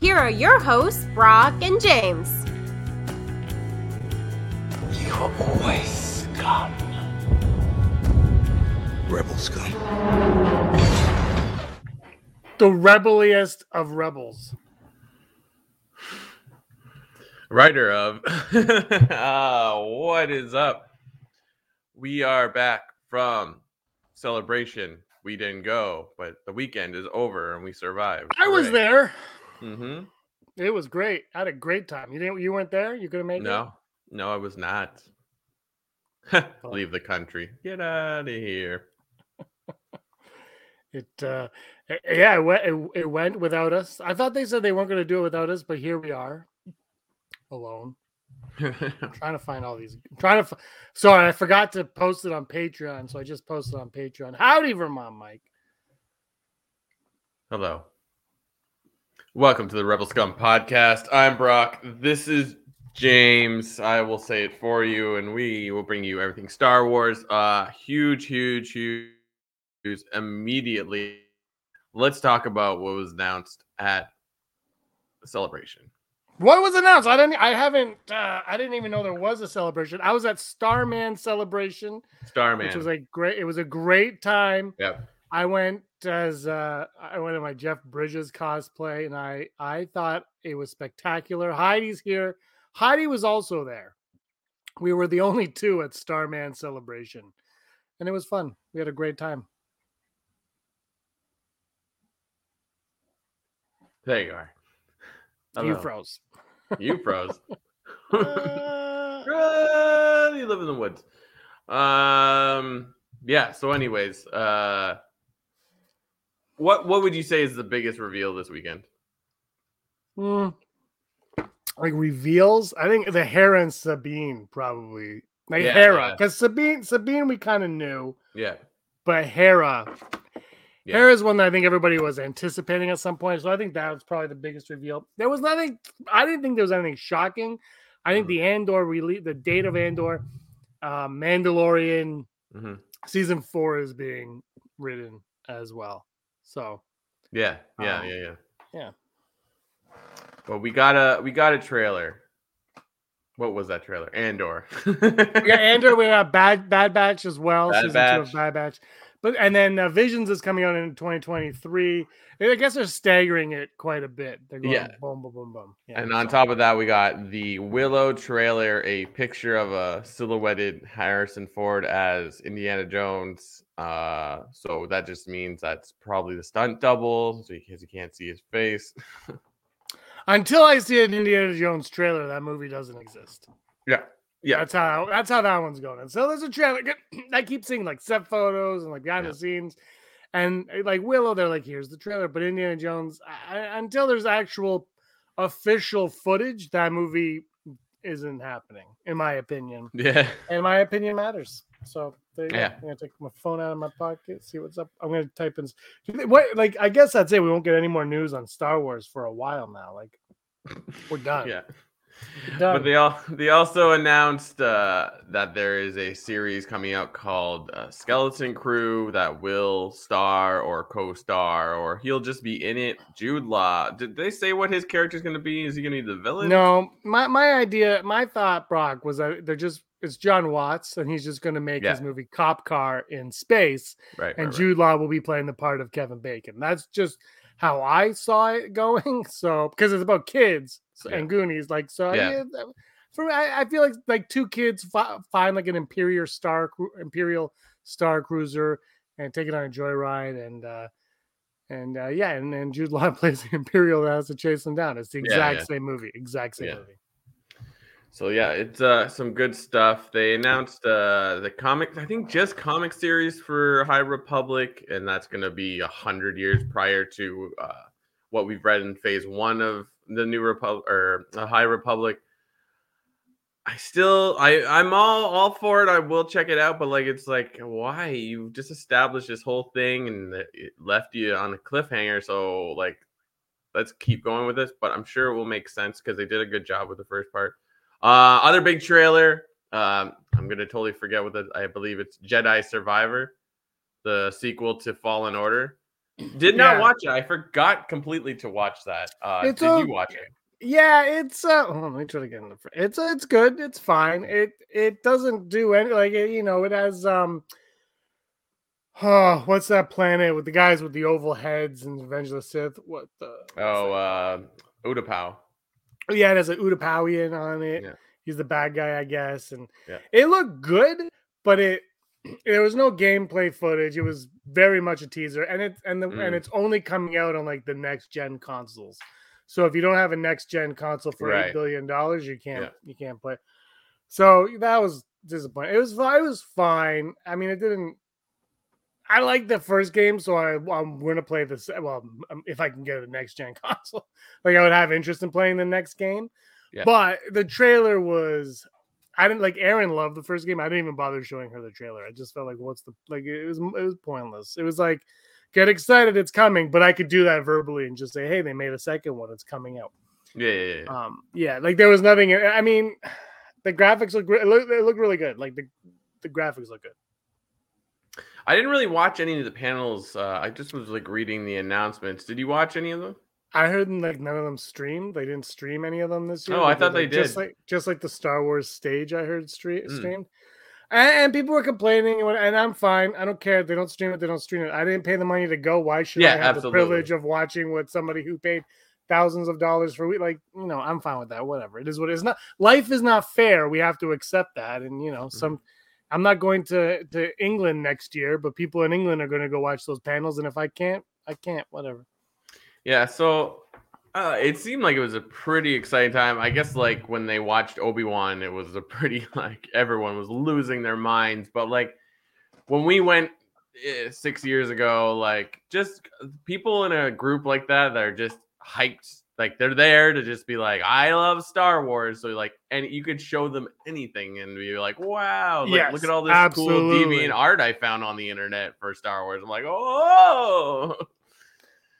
Here are your hosts, Brock and James. You always scum. Rebel scum. the rebelliest of rebels. writer of uh, what is up we are back from celebration we didn't go but the weekend is over and we survived I was there. Mm-hmm. It was great. I had a great time. You didn't? You weren't there? You couldn't make it? no no i was not leave the country get out of here It. Uh, eh, yeah, it went. It, it went without us. I thought they said they weren't going to do it without us, but here we are, alone. trying to find all these. Trying to. f- Sorry, I forgot to post it on Patreon, so I just posted on Patreon. Howdy, Vermont Mike. hello welcome to the rebel scum podcast i'm brock this is james i will say it for you and we will bring you everything star wars uh huge huge huge news immediately let's talk about what was announced at the celebration What was announced? I didn't. I haven't. Uh, I didn't even know there was a celebration. I was at Starman celebration, starman which was a great. It was a great time. yep I went as uh, I went in my Jeff Bridges cosplay, and I I thought it was spectacular. Heidi's here. Heidi was also there. We were the only two at Starman celebration, and it was fun. We had a great time. there you are You Hello. froze. you froze Run, you live in the woods. Um. Yeah. So, anyways, uh, what what would you say is the biggest reveal this weekend? hmm, like reveals. I think the Hera and Sabine probably like Yeah, Hera yeah. because Sabine Sabine we kind of knew, Yeah. but Hera Yeah. Hera's one that I think everybody was anticipating at some point. So I think that was probably the biggest reveal. There was nothing. I didn't think there was anything shocking. I think Mhm. the Andor release, the date of Andor, uh, Mandalorian hmm season four is being written as well. So Yeah. Yeah. Um, yeah. Yeah. yeah. Well, we got a we got a trailer. What was that trailer? Andor. we got Andor. We got Bad Bad Batch as well. Bad season two Batch. of Bad Batch. But and then uh, Visions is coming out in 2023. I guess they're staggering it quite a bit. They're going Yeah. boom, boom, boom, boom. Yeah, And on top of that, we got the Willow trailer, a picture of a silhouetted Harrison Ford as Indiana Jones. Uh, so that just means that's probably the stunt double, so because you can't see his face. until I see an Indiana Jones trailer, that movie doesn't exist. Yeah, yeah, That's how that's how that one's going. And so there's a trailer. I keep seeing like set photos and like behind Yeah. the scenes, and uh, like Willow, they're like, "Here's the trailer." But Indiana Jones, I, until there's actual official footage, that movie isn't happening, in my opinion. yeah. And my opinion matters. So. Yeah. I'm gonna take my phone out of my pocket, see what's up. I'm gonna type in what like I guess that's it. We won't get any more news on Star Wars for a while now. Like we're done. Yeah. But they all they also announced uh, that there is a series coming out called uh, Skeleton Crew that will star or co-star or he'll just be in it. Jude Law. Did they say what his character is going to be? Is he going to be the villain? No, my my idea, my thought, Brock, was that they're just it's Jon Watts, and he's just going to make his movie Cop Car in space, Right. and right, right. Jude Law will be playing the part of Kevin Bacon. That's just how I saw it going. So because it's about kids Yeah. and Goonies, like so. Yeah. Yeah. that- for me, I, I feel like like two kids fi- find like an Imperial Star Imperial Star Cruiser and take it on a joyride, and uh and uh, yeah, and, and Jude Law plays the Imperial that has to chase them down. It's the exact yeah. same movie, exact same movie. So yeah, it's uh, some good stuff. They announced uh, the comic, I think, just comic series for High Republic, and that's going to be a hundred years prior to uh, what we've read in phase one of the New Republic or the High Republic. I still I I'm all all for it. I will check it out, but like it's like why you just established this whole thing and it left you on a cliffhanger. So like let's keep going with this. But I'm sure it will make sense because they did a good job with the first part. Uh, other big trailer. Um, I'm gonna totally forget what the I believe it's Jedi Survivor, the sequel to Fallen Order. Did not Yeah. watch it. I forgot completely to watch that. Uh, It's did a- you watch it? Yeah, it's uh hold on, let me try to get in the it's it's good, it's fine. It it doesn't do any like it, you know, it has um oh, what's that planet with the guys with the oval heads and Revenge of the Sith? What the Oh, uh, Utapau. Yeah, it has an Utapowian on it. Yeah. He's the bad guy, I guess. And Yeah. it looked good, but it there was no gameplay footage. It was very much a teaser, and it and the Mm. and it's only coming out on like the next gen consoles. So if you don't have a next gen console for Right. eight billion dollars, you can't Yeah. you can't play. So that was disappointing. It was it was fine. I mean, it didn't. I like the first game, so I I'm gonna play this. Well, um, if I can get a next gen console, like I would have interest in playing the next game. Yeah. But the trailer was, I didn't like. Aaron loved the first game. I didn't even bother showing her the trailer. I just felt like, what's the like? It was it was pointless. It was like, get excited, it's coming. But I could do that verbally and just say, hey, they made a second one. It's coming out. Yeah, yeah, yeah. Um, yeah, like there was nothing. I mean, the graphics look gre- look they look really good. Like the the graphics look good. I didn't really watch any of the panels. Uh, I just was like reading the announcements. Did you watch any of them? I heard like none of them streamed. They didn't stream any of them this year. Oh, I thought they Just did. like just like the Star Wars stage, I heard stre- Mm. streamed. And, and people were complaining, and I'm fine. I don't care. They don't stream it. They don't stream it. I didn't pay the money to go. Why should Yeah, I have absolutely. the privilege of watching with somebody who paid thousands of dollars for we like you know I'm fine with that. Whatever it is, what it is not. Life is not fair. We have to accept that, and you know Mm-hmm. some. I'm not going to to England next year, but people in England are going to go watch those panels, and if I can't, I can't. Whatever. Yeah, so uh, it seemed like it was a pretty exciting time. I guess like when they watched Obi Wan, it was a pretty like everyone was losing their minds. But like when we went eh, six years ago, like just people in a group like that that are just hyped. Like they're there to just be like, I love Star Wars. So like, and you could show them anything and be like, wow, like, Yes, look at all this cool absolutely. deviant art I found on the internet for Star Wars. I'm like, oh,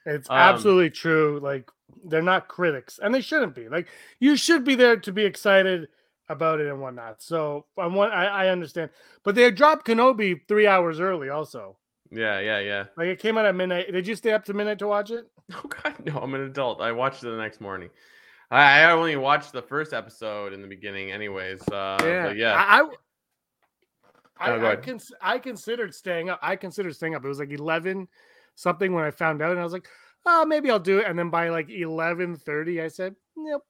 It's Um, absolutely true. Like they're not critics, and they shouldn't be. Like you should be there to be excited about it and whatnot. So on one, I, I understand, but they dropped Kenobi three hours early. Also, yeah, yeah, yeah. like it came out at midnight. Did you stay up to midnight to watch it? Oh God, no! I'm an adult. I watched it the next morning. I, I only watched the first episode in the beginning, anyways. Uh, yeah, yeah. I, I, Oh, I, go I, cons- I considered staying up. I considered staying up. It was like eleven something when I found out, and I was like, oh, maybe I'll do it. And then by like eleven thirty, I said, nope,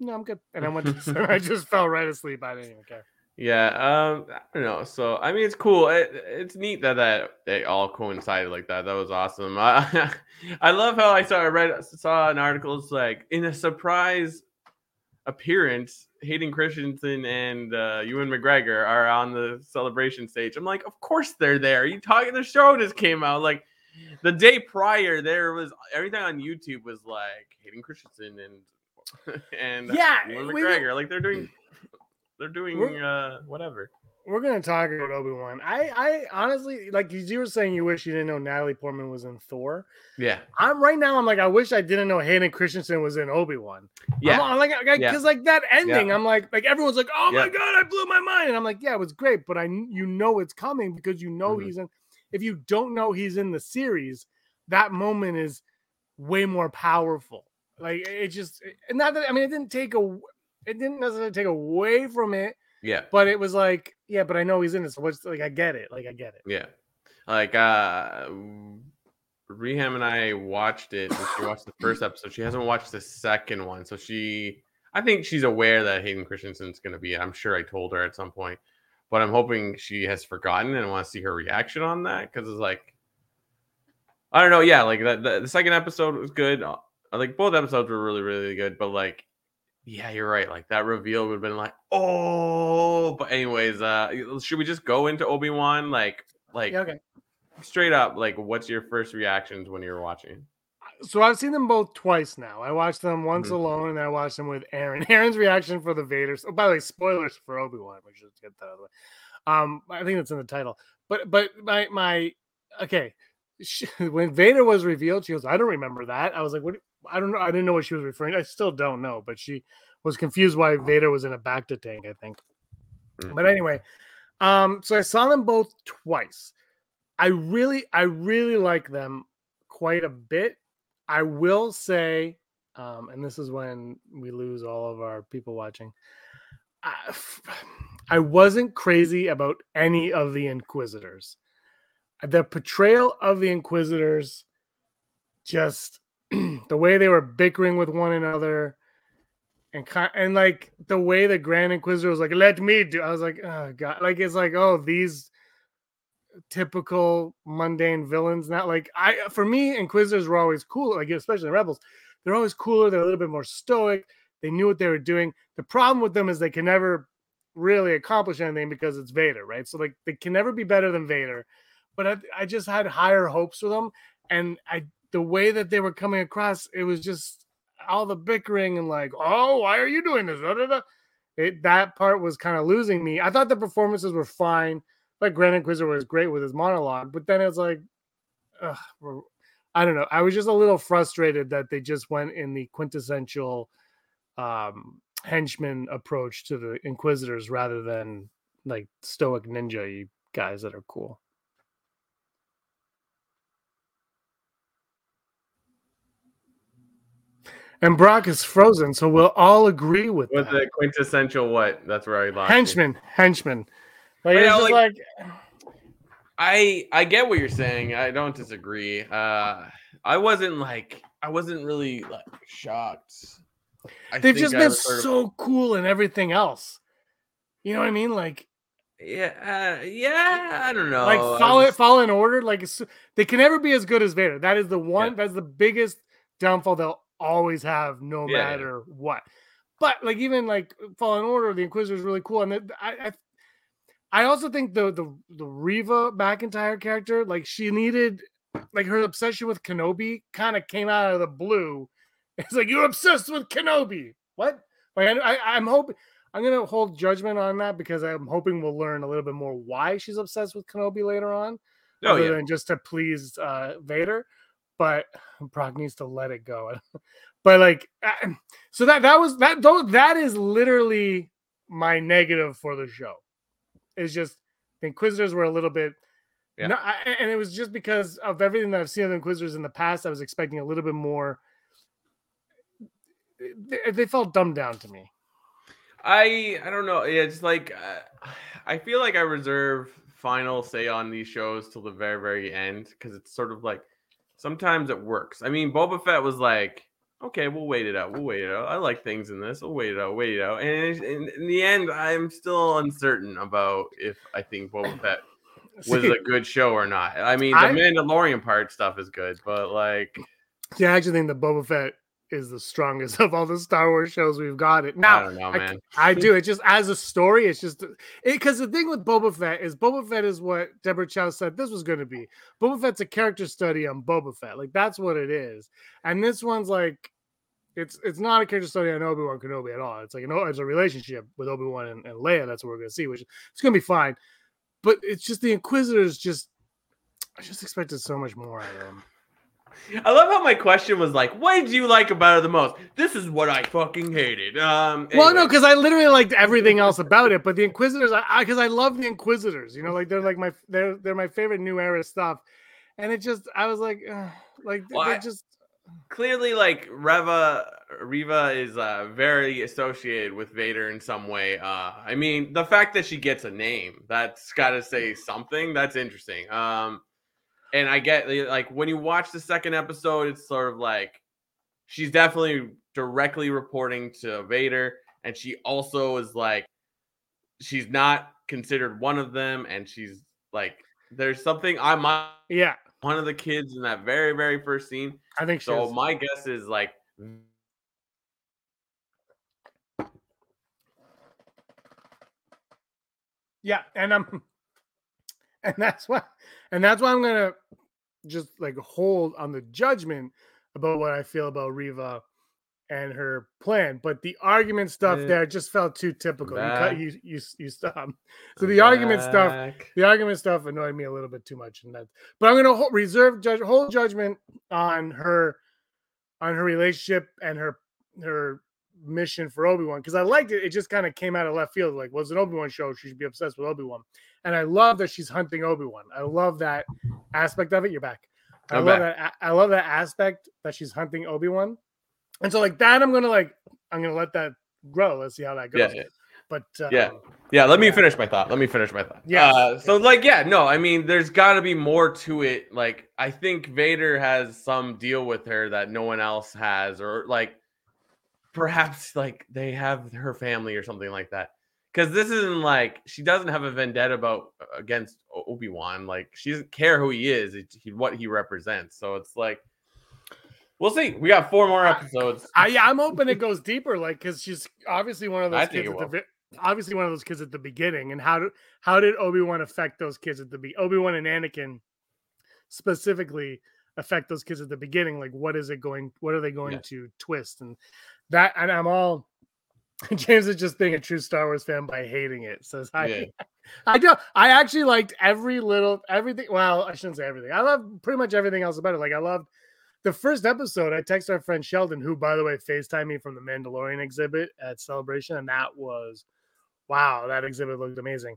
no, I'm good. And I went to, I just fell right asleep. I didn't even care. Yeah, um, I don't know. So I mean, it's cool. It, it's neat that that they all coincided like that. That was awesome. I, I love how I saw I read saw an article. It's like in a surprise appearance, Hayden Christensen and uh, Ewan McGregor are on the celebration stage. I'm like, of course they're there. you talking? The show just came out like the day prior. There was everything on YouTube was like Hayden Christensen and and Yeah, Ewan we- McGregor. Like they're doing they're doing We're- uh whatever. We're gonna talk about Obi Wan. I, I honestly, like you were saying, you wish you didn't know Natalie Portman was in Thor. Yeah, I'm right now. I'm like, I wish I didn't know Hayden Christensen was in Obi Wan. yeah, I'm, like, because Yeah. like that ending, I'm like, like everyone's like, oh my god, I blew my mind, and I'm like, yeah, it was great, but I, you know, it's coming because you know Mhm. he's in. If you don't know he's in the series, that moment is way more powerful. Like it just, and not that I mean, it didn't take a, it didn't necessarily take away from it, yeah, but it was like, yeah, but I know he's in it, so what's like, I get it, like I get it. yeah. Like uh Reham and I watched it. She watched the first episode. She hasn't watched the second one, so she. I think she's aware that Hayden Christensen's going to be. I'm sure I told her at some point, but I'm hoping she has forgotten and want to see her reaction on that because it's like, I don't know. Yeah, like that. The, the second episode was good. Uh, Like both episodes were really, really good. But like, yeah, you're right. Like that reveal would have been like, oh. But anyways, uh, should we just go into Obi Wan? Like, like Yeah, okay. straight up, like, what's your first reactions when you're watching? so I've seen them both twice now. I watched them once Mhm. alone, and I watched them with Aaron. Aaron's reaction for the Vader. Oh, by the way, spoilers for Obi Wan. We should get that out of the way. Um, I think that's in the title. But but my my okay, she, when Vader was revealed, she goes, "I don't remember that." I was like, "What?" I don't know. I didn't know what she was referring. to. I still don't know, but she was confused why Vader was in a Bacta tank. I think. Mhm. But anyway, um, so I saw them both twice. I really, I really like them quite a bit. I will say, um, and this is when we lose all of our people watching. I, I wasn't crazy about any of the Inquisitors. The portrayal of the Inquisitors, just the way they were bickering with one another, and and like the way the Grand Inquisitor was like, "Let me do." I was like, "Oh God!" Like it's like, "Oh, these typical mundane villains." Not like I for me, Inquisitors were always cool. Like especially Rebels, they're always cooler. They're a little bit more stoic. They knew what they were doing. The problem with them is they can never really accomplish anything because it's Vader, right? So like they can never be better than Vader. But I, I just had higher hopes for them, and I the way that they were coming across, it was just all the bickering and like, oh, why are you doing this? Da, da, da. It, that part was kind of losing me. I thought the performances were fine. Like Grand Inquisitor was great with his monologue, but then it's like, ugh, I don't know. I was just a little frustrated that they just went in the quintessential um, henchman approach to the Inquisitors rather than like stoic ninja guys that are cool. And Brock is frozen, so we'll all agree with With that. the quintessential what? That's where I lost. henchman, henchman. Like, it's just like- like, I I get what you're saying. I don't disagree. Uh I wasn't like I wasn't really like shocked. I they've just I been sort of- so cool and everything else. You know what I mean? Like, yeah, uh, yeah. I don't know. like Fallen just- Fallen Order. Like, they can never be as good as Vader. That is the one. Yeah. That's the biggest downfall they'll always have, no Yeah, matter what. But like even like Fallen Order, the Inquisitor is really cool, and the, I, I I also think the the the Reva McIntyre character, like she needed, like her obsession with Kenobi, kind of came out of the blue. It's like you're obsessed with Kenobi. What? Like I, I I'm hoping I'm gonna hold judgment on that because I'm hoping we'll learn a little bit more why she's obsessed with Kenobi later on, Oh other yeah. than just to please uh, Vader. But Brock needs to let it go. but like, so that that was that. Though that is literally my negative for the show. It's just the Inquisitors were a little bit. Yeah. No, I, and it was just because of everything that I've seen of the Inquisitors in the past. I was expecting a little bit more. They, they felt dumbed down to me. I I don't know. It's like uh, I feel like I reserve final say on these shows till the very very end because it's sort of like sometimes it works. I mean, Boba Fett was like, okay, we'll wait it out. We'll wait it out. I like things in this. We'll wait it out. Wait it out. And in, the end, I'm still uncertain about if I think Boba Fett was See, a good show or not. I mean, the I- Mandalorian part stuff is good, but like, see, I actually think the Boba Fett is the strongest of all the Star Wars shows we've got. It I now. don't know, I, man. I do. It just as a story. It's just uh, because the thing with Boba Fett is Boba Fett is what Deborah Chow said this was going to be. Boba Fett's a character study on Boba Fett. Like that's what it is. And this one's like, it's it's not a character study on Obi Wan Kenobi at all. It's like an it's a relationship with Obi Wan and, and Leia. That's what we're going to see, which it's going to be fine. But it's just the Inquisitors. Just I just expected so much more out of them. I love how my question was like, "What did you like about it the most?" This is what I fucking hated. Um, Well, no, because I literally liked everything else about it, but the Inquisitors, I because I, love the Inquisitors, you know, like they're like my they're they're my favorite new era stuff, and it just I was like, uh, like Well, they I- just clearly, like Reva Riva is uh, very associated with Vader in some way. Uh, I mean, the fact that she gets a name that's got to say something. That's interesting. Um, and I get eh, like when you watch the second episode, it's sort of like she's definitely directly reporting to Vader, and she also is like she's not considered one of them, and she's like there's something I might yeah, one of the kids in that very very first scene. I think So my guess is like yeah, and I'm um, and that's why and that's why I'm gonna just like hold on the judgment about what I feel about Reva and her plan. But the argument stuff Yeah. there just felt too typical. You cut you you you stop. So the argument stuff the argument stuff annoyed me a little bit too much in that. But I'm gonna ho- reserve judge hold judgment on her on her relationship and her her mission for Obi Wan because I liked it. It just kind of came out of left field. Like, was an Obi Wan show? She should be obsessed with Obi Wan, and I love that she's hunting Obi Wan. I love that aspect of it. You're back. I I'm love back. that. I love that aspect that she's hunting Obi Wan, and so like that, I'm gonna like I'm gonna let that grow. Let's see how that goes. yeah. But um, Yeah. Yeah, let me finish my thought. Let me finish my thought. Yeah. Uh, so, like, yeah, no, I mean, there's got to be more to it. Like, I think Vader has some deal with her that no one else has, or like, perhaps like they have her family or something like that. Because this isn't like she doesn't have a vendetta about against Obi Wan. Like, she doesn't care who he is, it's he, what he represents. So it's like, we'll see. We got four more episodes. I, yeah, I'm hoping it goes deeper, like because she's obviously one of those I kids at the obviously one of those kids at the beginning. And how did how did Obi Wan affect those kids at the be Obi Wan and Anakin specifically affect those kids at the beginning? Like, what is it going? What are they going to twist? And that, and I'm all. James is just being a true Star Wars fan by hating it. Says I, Yeah. I do. I actually liked every little everything. Well, I shouldn't say everything. I love pretty much everything else about it. Like I loved the first episode. I texted our friend Sheldon, who by the way FaceTime me from the Mandalorian exhibit at Celebration, and that was wow. That exhibit looked amazing.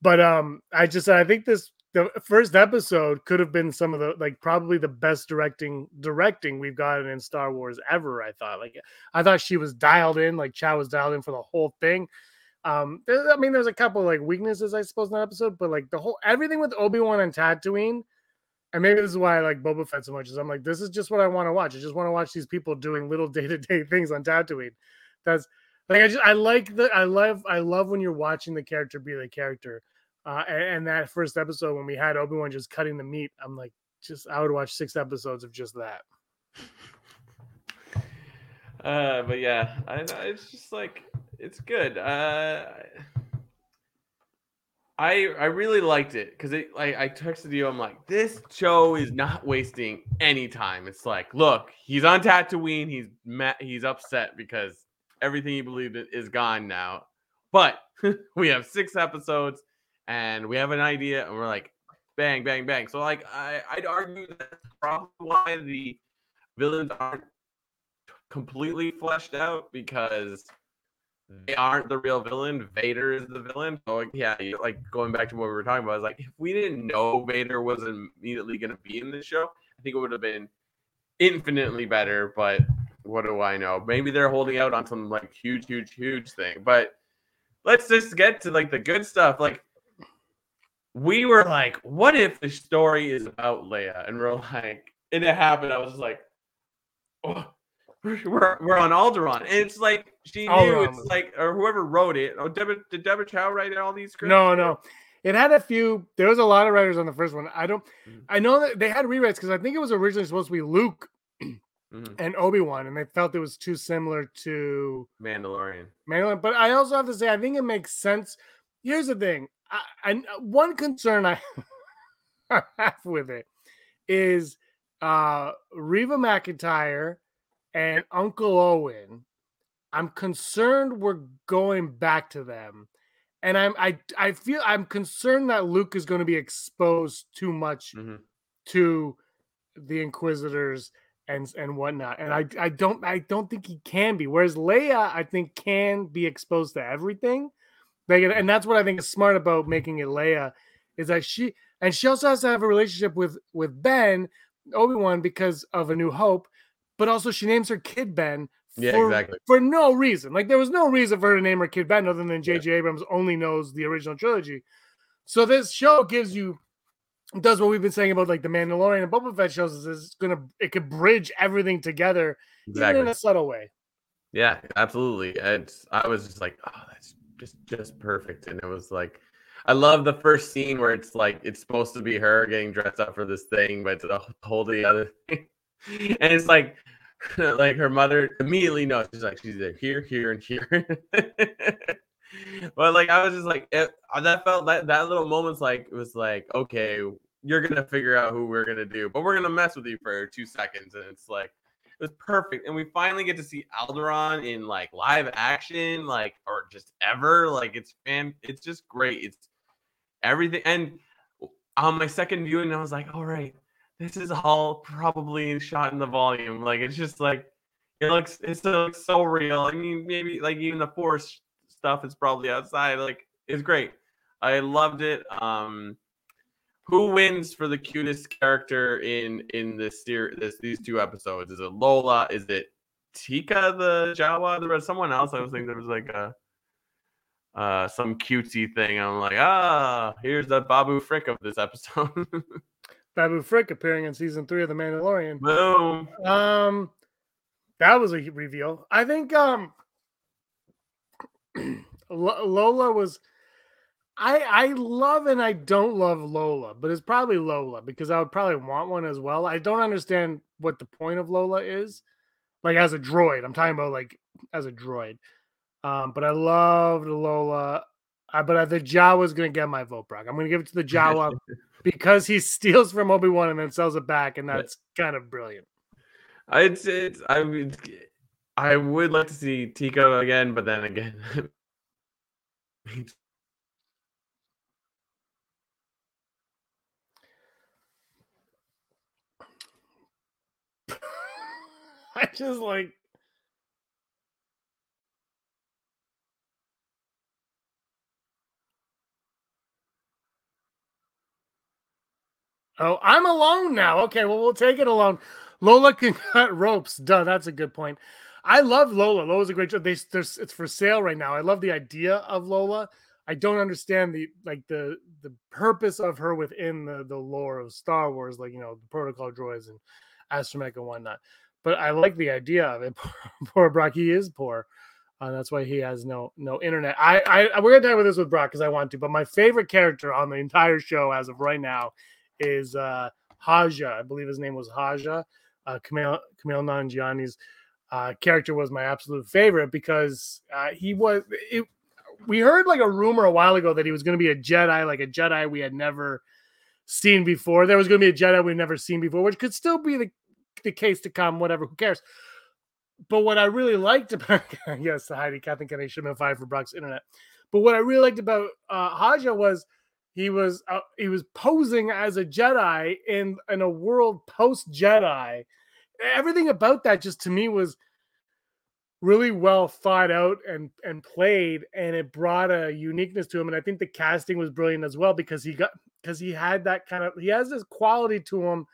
But um, I just I think this the first episode could have been some of the like probably the best directing directing we've gotten in Star Wars ever. I thought like I thought she was dialed in, like Chow was dialed in for the whole thing. Um, there- I mean, there's a couple like weaknesses, I suppose, in that episode, but like the whole everything with Obi Wan and Tatooine, and maybe this is why I like Boba Fett so much. Is I'm like, this is just what I want to watch. I just want to watch these people doing little day to day things on Tatooine. That's like I just I like the I love I love when you're watching the character be the character. Uh, and, and that first episode when we had Obi Wan just cutting the meat, I'm like, just I would watch six episodes of just that. Uh, but yeah, I, it's just like it's good. Uh, I I really liked it because it like I texted you. I'm like, this show is not wasting any time. It's like, look, he's on Tatooine. He's mad, He's upset because everything he believed in is gone now. But we have six episodes, and we have an idea, and we're like, bang, bang, bang. So like, I I'd argue that's probably why the villains aren't completely fleshed out because they aren't the real villain. Vader is the villain. So like, yeah, like going back to what we were talking about, is like if we didn't know Vader was immediately going to be in the show, I think it would have been infinitely better. But what do I know? Maybe they're holding out on some like huge, huge, huge thing. But let's just get to like the good stuff. Like we were like, what if the story is about Leia? And we're like, and it happened. I was like, oh, we're, we're, on Alderaan. And it's like, she knew Alderaan it's was- like, or whoever wrote it. Oh, Deborah, did Deborah Chow write all these scripts? No, no. It had a few. There was a lot of writers on the first one. I don't. Mhm. I know that they had rewrites because I think it was originally supposed to be Luke Mhm. and Obi Wan, and they felt it was too similar to Mandalorian. Mandalorian. But I also have to say, I think it makes sense. Here's the thing. I, I one concern I have with it is uh Reva McIntyre and Uncle Owen. I'm concerned we're going back to them. And I'm I I feel I'm concerned that Luke is going to be exposed too much Mhm. to the Inquisitors and and whatnot. And I I don't I don't think he can be. Whereas Leia, I think can be exposed to everything. Like, and that's what I think is smart about making it Leia, is that she and she also has to have a relationship with with Ben Obi Wan because of A New Hope, but also she names her kid Ben. Yeah, for, exactly. For no reason. Like there was no reason for her to name her kid Ben other than J.J. Abrams only knows the original trilogy. So this show gives you does what we've been saying about like the Mandalorian and Boba Fett shows is it's gonna it could bridge everything together even Exactly. in a subtle way. Yeah, absolutely. It's I was just like, oh, that's just just perfect. And it was like I love the first scene where it's like it's supposed to be her getting dressed up for this thing, but it's a wholly other thing. And it's like like her mother immediately knows she's like she's there here, here, and here. but like I was just like eh, it, that felt that that little moment's like it was like okay, you're gonna figure out who we're gonna do, but we're gonna mess with you for two seconds, and it's like was perfect. And we finally get to see Alderaan in like live action, like or just ever. Like it's fan, it's just great. It's everything. And on my second viewing, I was like, all right, this is all probably shot in the volume. Like it's just like it looks it still looks so real. I mean, maybe like even the force stuff is probably outside. Like it's great. I loved it. Um who wins for the cutest character in in this series this these two episodes? Is it Lola? Is it Teeka the Jawa? There was someone else. I was thinking there was like a uh some cutesy thing. I'm like, ah, here's the Babu Frick of this episode. Babu Frick appearing in season three of The Mandalorian. Boom. Um, that was a reveal. I think um, Lola was. I I love and I don't love Lola, but it's probably Lola because I would probably want one as well. I don't understand what the point of Lola is, like as a droid. I'm talking about like as a droid. Um, but I loved Lola. Uh, but I, the Jawa's gonna get my vote, Brock. I'm gonna give it to the Jawa because he steals from Obi Wan and then sells it back, and that's kind of brilliant. It's it's I mean, I would like to see Tico again, but then again, I just like Oh, I'm alone now. Okay, well, we'll take it alone. Lola can cut ropes. Duh, that's a good point. I love Lola. Lola's a great show. They, it's for sale right now. I love the idea of Lola. I don't understand the like the the purpose of her within the the lore of Star Wars, like you know the protocol droids and astromech and whatnot. But I like the idea of it. poor Brock, he is poor. Uh, that's why he has no no internet. I, I we're gonna talk about this with Brock because I want to. But my favorite character on the entire show as of right now is uh, Haja. I believe his name was Haja. Uh, Kumail Nanjiani's uh, character was my absolute favorite because uh, he was. It, we heard like a rumor a while ago that he was going to be a Jedi, like a Jedi we had never seen before. There was going to be a Jedi we've never seen before, which could still be the, the case to come. Whatever, who cares? But what I really liked about yes, the Heidi Catherine Kennedy should have been fired for Brock's internet. But what I really liked about uh, Haja was he was uh, he was posing as a Jedi in in a world post Jedi. Everything about that just to me was really well thought out and and played, and it brought a uniqueness to him. And I think the casting was brilliant as well because he got because he had that kind of he has this quality to him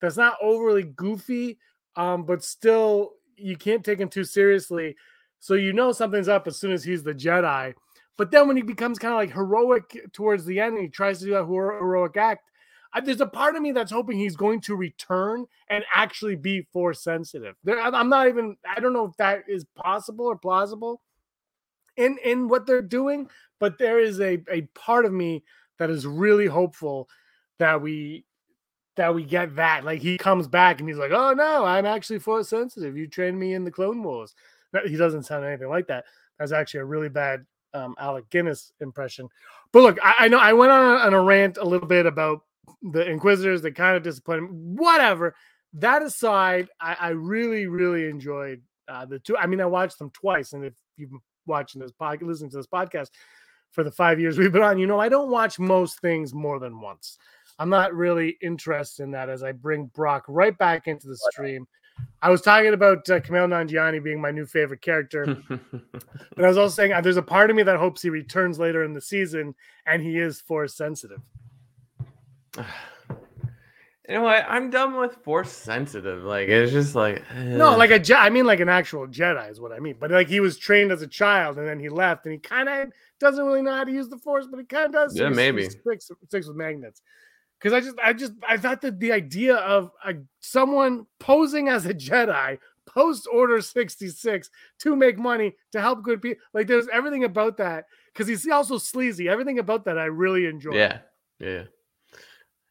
that's not overly goofy, um, but still you can't take him too seriously. So you know something's up as soon as he's the Jedi but then when he becomes kind of like heroic towards the end and he tries to do that heroic act, I, there's a part of me that's hoping he's going to return and actually be force sensitive. There, I'm not even. I don't know if that is possible or plausible in in what they're doing, but there is a a part of me that is really hopeful that we that we get that. Like he comes back and he's like, "Oh no, I'm actually force sensitive. You trained me in the Clone Wars." He doesn't sound anything like that. That's actually a really bad um, Alec Guinness impression. But look, I, I know I went on a, on a, rant a little bit about the Inquisitors that kind of disappointed. Whatever. That aside, I, I really, really enjoyed uh, the two. I mean, I watched them twice, and if you've been watching this podcast, listening to this podcast for the five years we've been on, you know, I don't watch most things more than once. I'm not really interested in that as I bring Brock right back into the stream. I was talking about uh, Kumail Nanjiani being my new favorite character, but I was also saying uh, there's a part of me that hopes he returns later in the season, and he is force sensitive. You know what? I'm done with force sensitive. Like it's just like no, like a Je- I mean, like an actual Jedi is what I mean. But like he was trained as a child, and then he left, and he kind of doesn't really know how to use the force, but he kind of does. Yeah, maybe sticks, sticks with magnets because I just, I just, I thought that the idea of a, someone posing as a Jedi post Order 66 to make money to help good people, like there's everything about that because he's also sleazy. Everything about that I really enjoy. Yeah, yeah.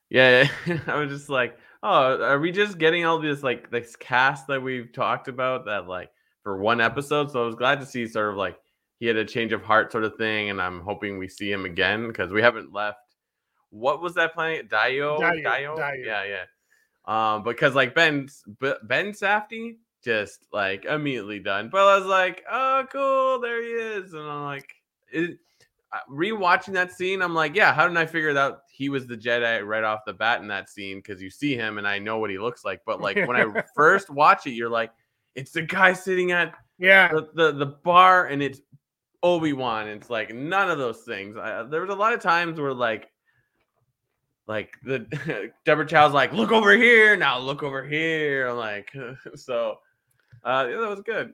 yeah. I was just like, oh, are we just getting all this like this cast that we've talked about that like for one episode? So I was glad to see sort of like he had a change of heart sort of thing, and I'm hoping we see him again because we haven't left what was that planet? Dio? Dio? Dio? Dio? Yeah, yeah. Um, because like Ben Ben Safdie, just like immediately done. But I was like, oh, cool, there he is, and I'm like, it, uh, rewatching that scene, I'm like, yeah, how did I figure out he was the Jedi right off the bat in that scene? Because you see him and I know what he looks like. But like when I first watch it, you're like, it's the guy sitting at Yeah. the the, the bar and it's Obi Wan. It's like none of those things. I, there was a lot of times where like. Like the Deborah Chow's like, look over here now, look over here. I'm like, so uh, yeah, that was good.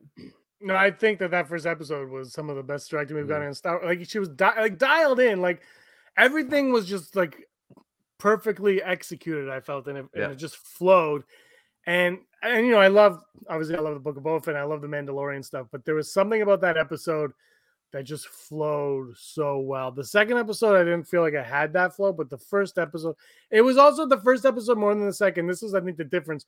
No, I think that that first episode was some of the best directing we've gotten in Star. Like she was di- like dialed in, like everything was just like perfectly executed. I felt, and it, Yeah. and it just flowed. And and you know, I love obviously I love the Book of Boba Fett, and I love the Mandalorian stuff, but there was something about that episode that just flowed so well. The second episode, I didn't feel like I had that flow, but the first episode, it was also the first episode more than the second. This is, I think, the difference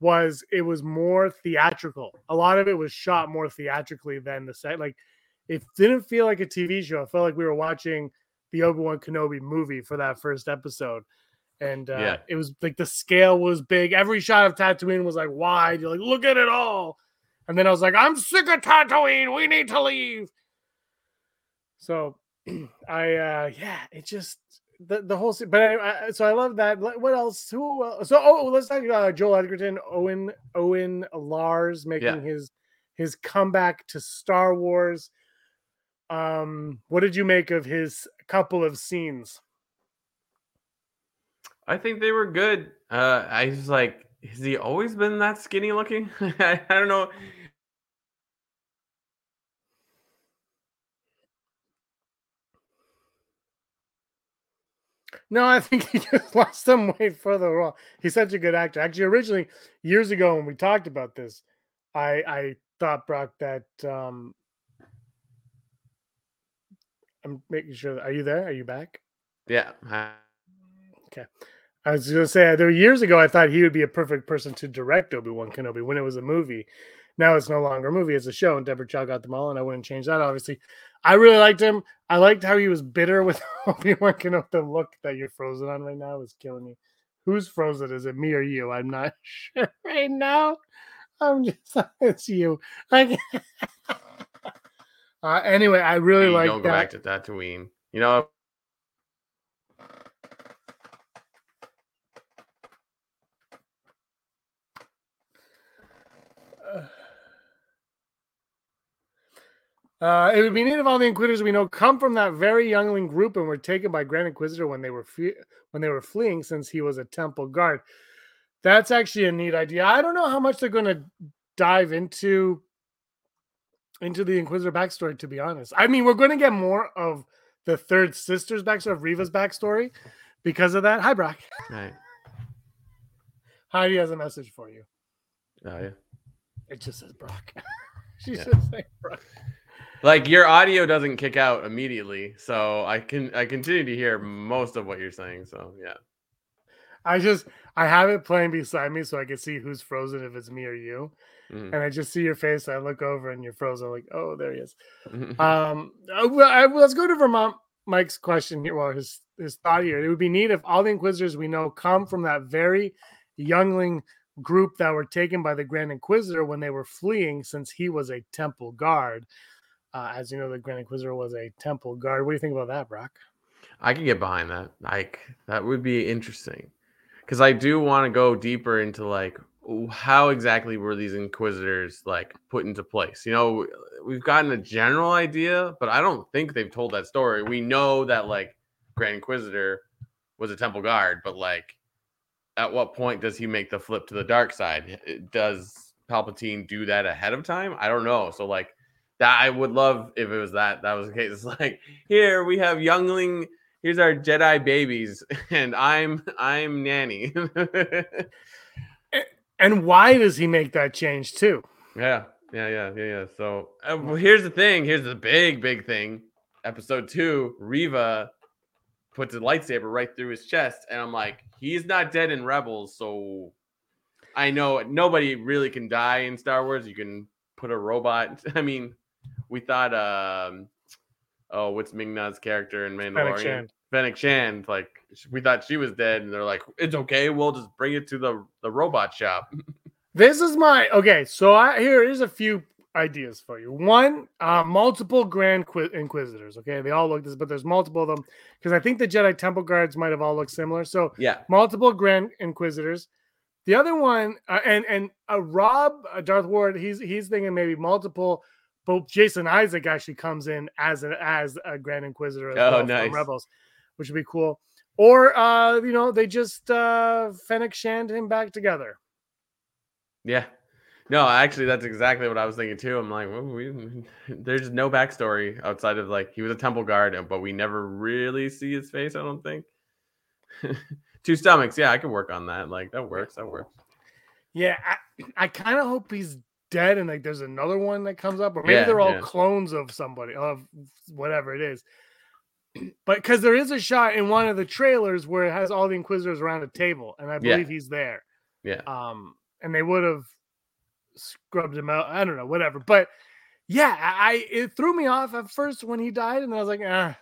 was it was more theatrical. A lot of it was shot more theatrically than the set. Like it didn't feel like a TV show. It felt like we were watching the Obi Wan Kenobi movie for that first episode. And uh, Yeah. it was like the scale was big. Every shot of Tatooine was like wide. You're like, look at it all. And then I was like, I'm sick of Tatooine. We need to leave. So I, uh, yeah, it just the, the whole but I, I, so I love that. What else? Who? else? So oh, let's talk uh, Joel Edgerton, Owen Owen Lars making Yeah. his his comeback to Star Wars. Um, what did you make of his couple of scenes? I think they were good. Uh, I was like, has he always been that skinny looking? I, I don't know. No, I think he just lost some weight for the role. He's such a good actor. Actually, originally years ago when we talked about this, I I thought Brock that um I'm making sure. Are you there? Are you back? Yeah. Okay. I was going to say there were years ago. I thought he would be a perfect person to direct Obi Wan Kenobi when it was a movie. Now it's no longer a movie; it's a show, and Deborah Chow got them all, and I wouldn't change that. Obviously, I really liked him. I liked how he was bitter with Obi Wan Kenobi. The look that you're frozen on right now is killing me. Who's frozen? Is it me or you? I'm not sure right now. I'm just it's you. I, uh, anyway, I really like don't go that. back to Tatooine. You know, Uh, it would be neat if all the Inquisitors we know come from that very youngling group and were taken by Grand Inquisitor when they were fe- when they were fleeing, since he was a temple guard. That's actually a neat idea. I don't know how much they're going to dive into into the Inquisitor backstory. To be honest, I mean, we're going to get more of the third sister's backstory, of Reva's backstory, because of that. Hi, Brock. right. Heidi has a message for you. Oh yeah. It just says Brock. she Yeah. just saying Brock. Like your audio doesn't kick out immediately, so I can I continue to hear most of what you're saying. So yeah. I just I have it playing beside me so I can see who's frozen if it's me or you. Mhm. And I just see your face. I look over and you're frozen. I'm like, oh, there he is. Um, uh, I, well, let's go to Vermont Mike's question here. Well, his his thought here. It would be neat if all the Inquisitors we know come from that very youngling group that were taken by the Grand Inquisitor when they were fleeing, since he was a temple guard. Uh, as you know, the Grand Inquisitor was a temple guard. What do you think about that, Brock? I can get behind that. Like that would be interesting. Cuz I do want to go deeper into like how exactly were these inquisitors like put into place? You know, we've gotten a general idea, but I don't think they've told that story. We know that like Grand Inquisitor was a temple guard, but like at what point does he make the flip to the dark side? Does Palpatine do that ahead of time? I don't know. So like that I would love if it was that that was the case. It's like here we have youngling here's our Jedi babies, and I'm I'm nanny. And why does he make that change too? yeah, yeah, yeah, yeah, yeah. So uh, well, here's the thing. Here's the big, big thing. Episode two, Reva puts a lightsaber right through his chest, and I'm like, he's not dead in Rebels, so I know nobody really can die in Star Wars. You can put a robot. I mean, we thought, um, oh, what's Ming-Na's character in Mandalorian? Shan. Fennec Shan, like we thought she was dead, and they're like, "It's okay, we'll just bring it to the the robot shop." This is my okay. So I here is a few ideas for you. One, uh, multiple Grand Qui- Inquisitors. Okay, they all look this, but there's multiple of them because I think the Jedi Temple Guards might have all looked similar. So Yeah. multiple Grand Inquisitors. The other one, uh, and and uh, Rob uh, Darth Ward, he's he's thinking maybe multiple. But Jason Isaac actually comes in as a as a Grand Inquisitor as Oh, well from. Rebels, which would be cool. Or uh, you know, they just uh Fennec Shand him back together. Yeah. No, actually, that's exactly what I was thinking too. I'm like, well, we, there's no backstory outside of like he was a temple guard, but we never really see his face. I don't think. Two stomachs, yeah, I can work on that. Like that works. That works. Yeah, I, I kind of hope he's dead and like there's another one that comes up, or maybe Yeah, they're all yeah. clones of somebody, of whatever it is. But because there is a shot in one of the trailers where it has all the Inquisitors around a table, and I Yeah. believe he's there. Yeah. Um, and they would have scrubbed him out. I don't know, whatever. But yeah, I I- it threw me off at first when he died, and I was like, ah,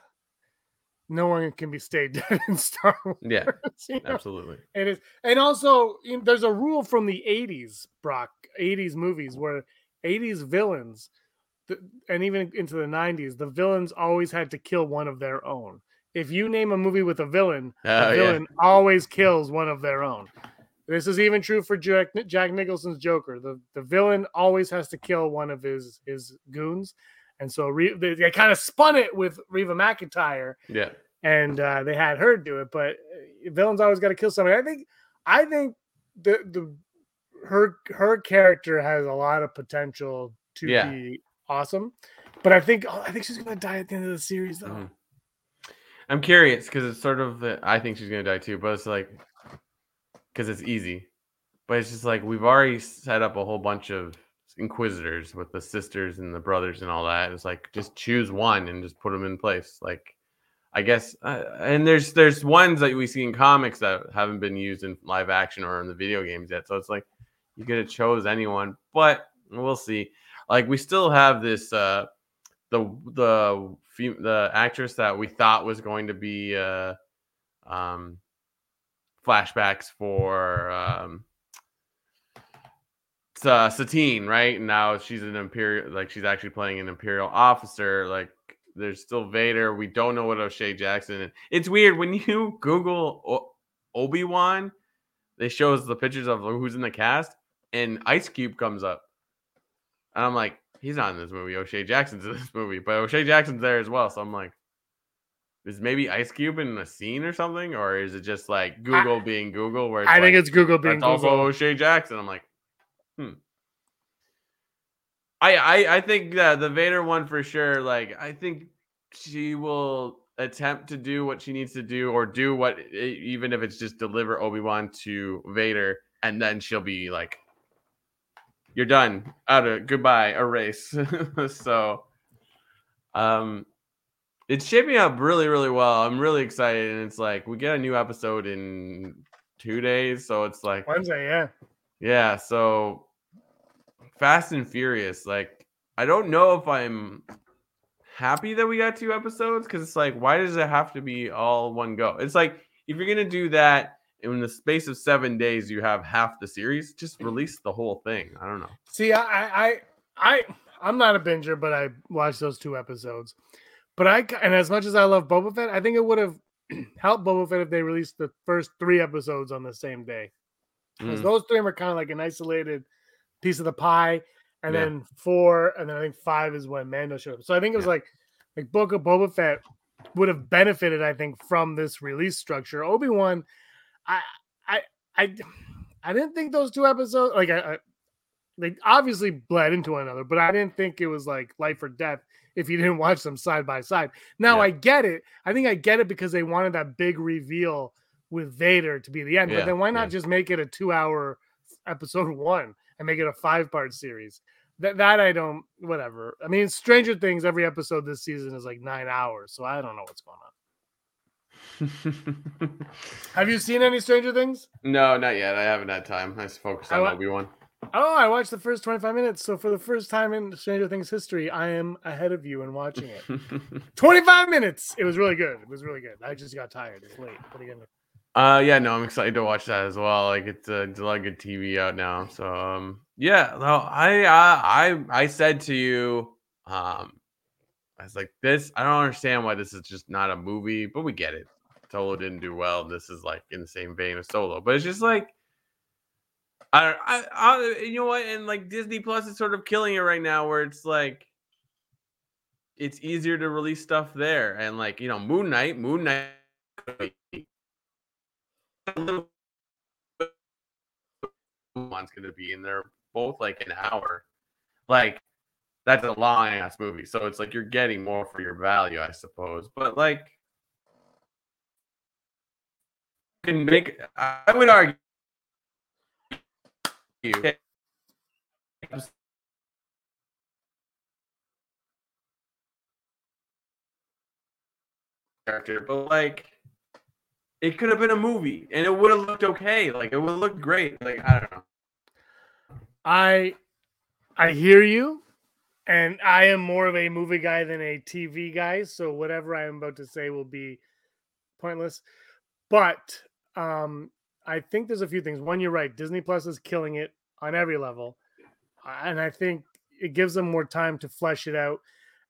no one can be stayed dead in Star Wars. Yeah, you know? absolutely. It is, and also you know, there's a rule from the '80s, Brock, '80s movies where '80s villains, th- and even into the '90s, the villains always had to kill one of their own. If you name a movie with a villain, Oh, the yeah. villain always kills one of their own. This is even true for Jack, Jack Nicholson's Joker. The the villain always has to kill one of his his goons, and so Re- they, they kind of spun it with Reva McIntyre Yeah. and uh, they had her do it. But uh, villains always got to kill somebody. I think, I think the the her her character has a lot of potential to Yeah. be awesome. But I think oh, I think she's gonna die at the end of the series though. Mhm. I'm curious because it's sort of the, I think she's gonna die too, but it's like because it's easy, but it's just like we've already set up a whole bunch of inquisitors with the sisters and the brothers and all that. It's like just choose one and just put them in place. Like I guess, uh, and there's there's ones that we see in comics that haven't been used in live action or in the video games yet. So it's like you could have chose anyone, but we'll see. Like we still have this uh the the the actress that we thought was going to be uh um flashbacks for um uh, Satine, right? Now she's an imperial, like she's actually playing an imperial officer. Like there's still Vader. We don't know what O'Shea Jackson. And it's weird when you Google o- Obi Wan, they show us the pictures of who's in the cast, and Ice Cube comes up, and I'm like, he's not in this movie. O'Shea Jackson's in this movie, but O'Shea Jackson's there as well. So I'm like. Is maybe Ice Cube in a scene or something, or is it just like Google being Google? Where it's I think it's Google being that's also Google. O'Shea Jackson. I'm like, hmm. I, I I think that the Vader one for sure. Like, I think she will attempt to do what she needs to do, or do what, even if it's just deliver Obi Wan to Vader, and then she'll be like, "You're done. Out of goodbye, erase." so, um, it's shaping up really, really well. I'm really excited, and it's like we get a new episode in two days, so it's like Wednesday, yeah. Yeah, so Fast and Furious, like I don't know if I'm happy that we got two episodes because it's like, why does it have to be all one go? It's like if you're gonna do that in the space of seven days, you have half the series, just release the whole thing. I don't know. See, I, I, I, I'm not a binger, but I watched those two episodes. But I, and as much as I love Boba Fett, I think it would have helped Boba Fett if they released the first three episodes on the same day. Mm. those three were kind of like an isolated piece of the pie, and Yeah. then four, and then I think five is when Mando showed up. So I think it was Yeah. like, like Book of Boba Fett would have benefited, I think, from this release structure. Obi Wan, I, I, I, I didn't think those two episodes like I, I they obviously bled into one another, but I didn't think it was like life or death if you didn't watch them side by side. Now Yeah. I get it. I think I get it because they wanted that big reveal with Vader to be the end. Yeah, but then why not yeah. just make it a two hour episode one and make it a five part series? That that I don't whatever. I mean Stranger Things, every episode this season is like nine hours, so I don't know what's going on. Have you seen any Stranger Things? no, not yet. I haven't had time. I just focused on wa- Obi Wan. Oh, I watched the first 25 minutes. So for the first time in Stranger Things history, I am ahead of you in watching it. 25 minutes. It was really good. It was really good. I just got tired. It's late. What are you gonna Uh, yeah, no, I'm excited to watch that as well. Like it's a, it's a lot of good TV out now. So um, yeah, no, I I I said to you, um, I was like, this. I don't understand why this is just not a movie, but we get it. Solo didn't do well. This is like in the same vein as Solo, but it's just like. I, I, I, you know what, and like Disney Plus is sort of killing it right now, where it's like, it's easier to release stuff there, and like you know, Moon Knight, Moon Knight, one's going to be in there both like an hour. Like that's a long ass movie. So it's like you're getting more for your value, I suppose. But like can make I would argue You. character, but like it could have been a movie and it would have looked okay. Like it would have looked great. Like I don't know. I I hear you, and I am more of a movie guy than a TV guy. So whatever I am about to say will be pointless. But um, I think there's a few things. One, you're right. Disney Plus is killing it on every level, and I think it gives them more time to flesh it out.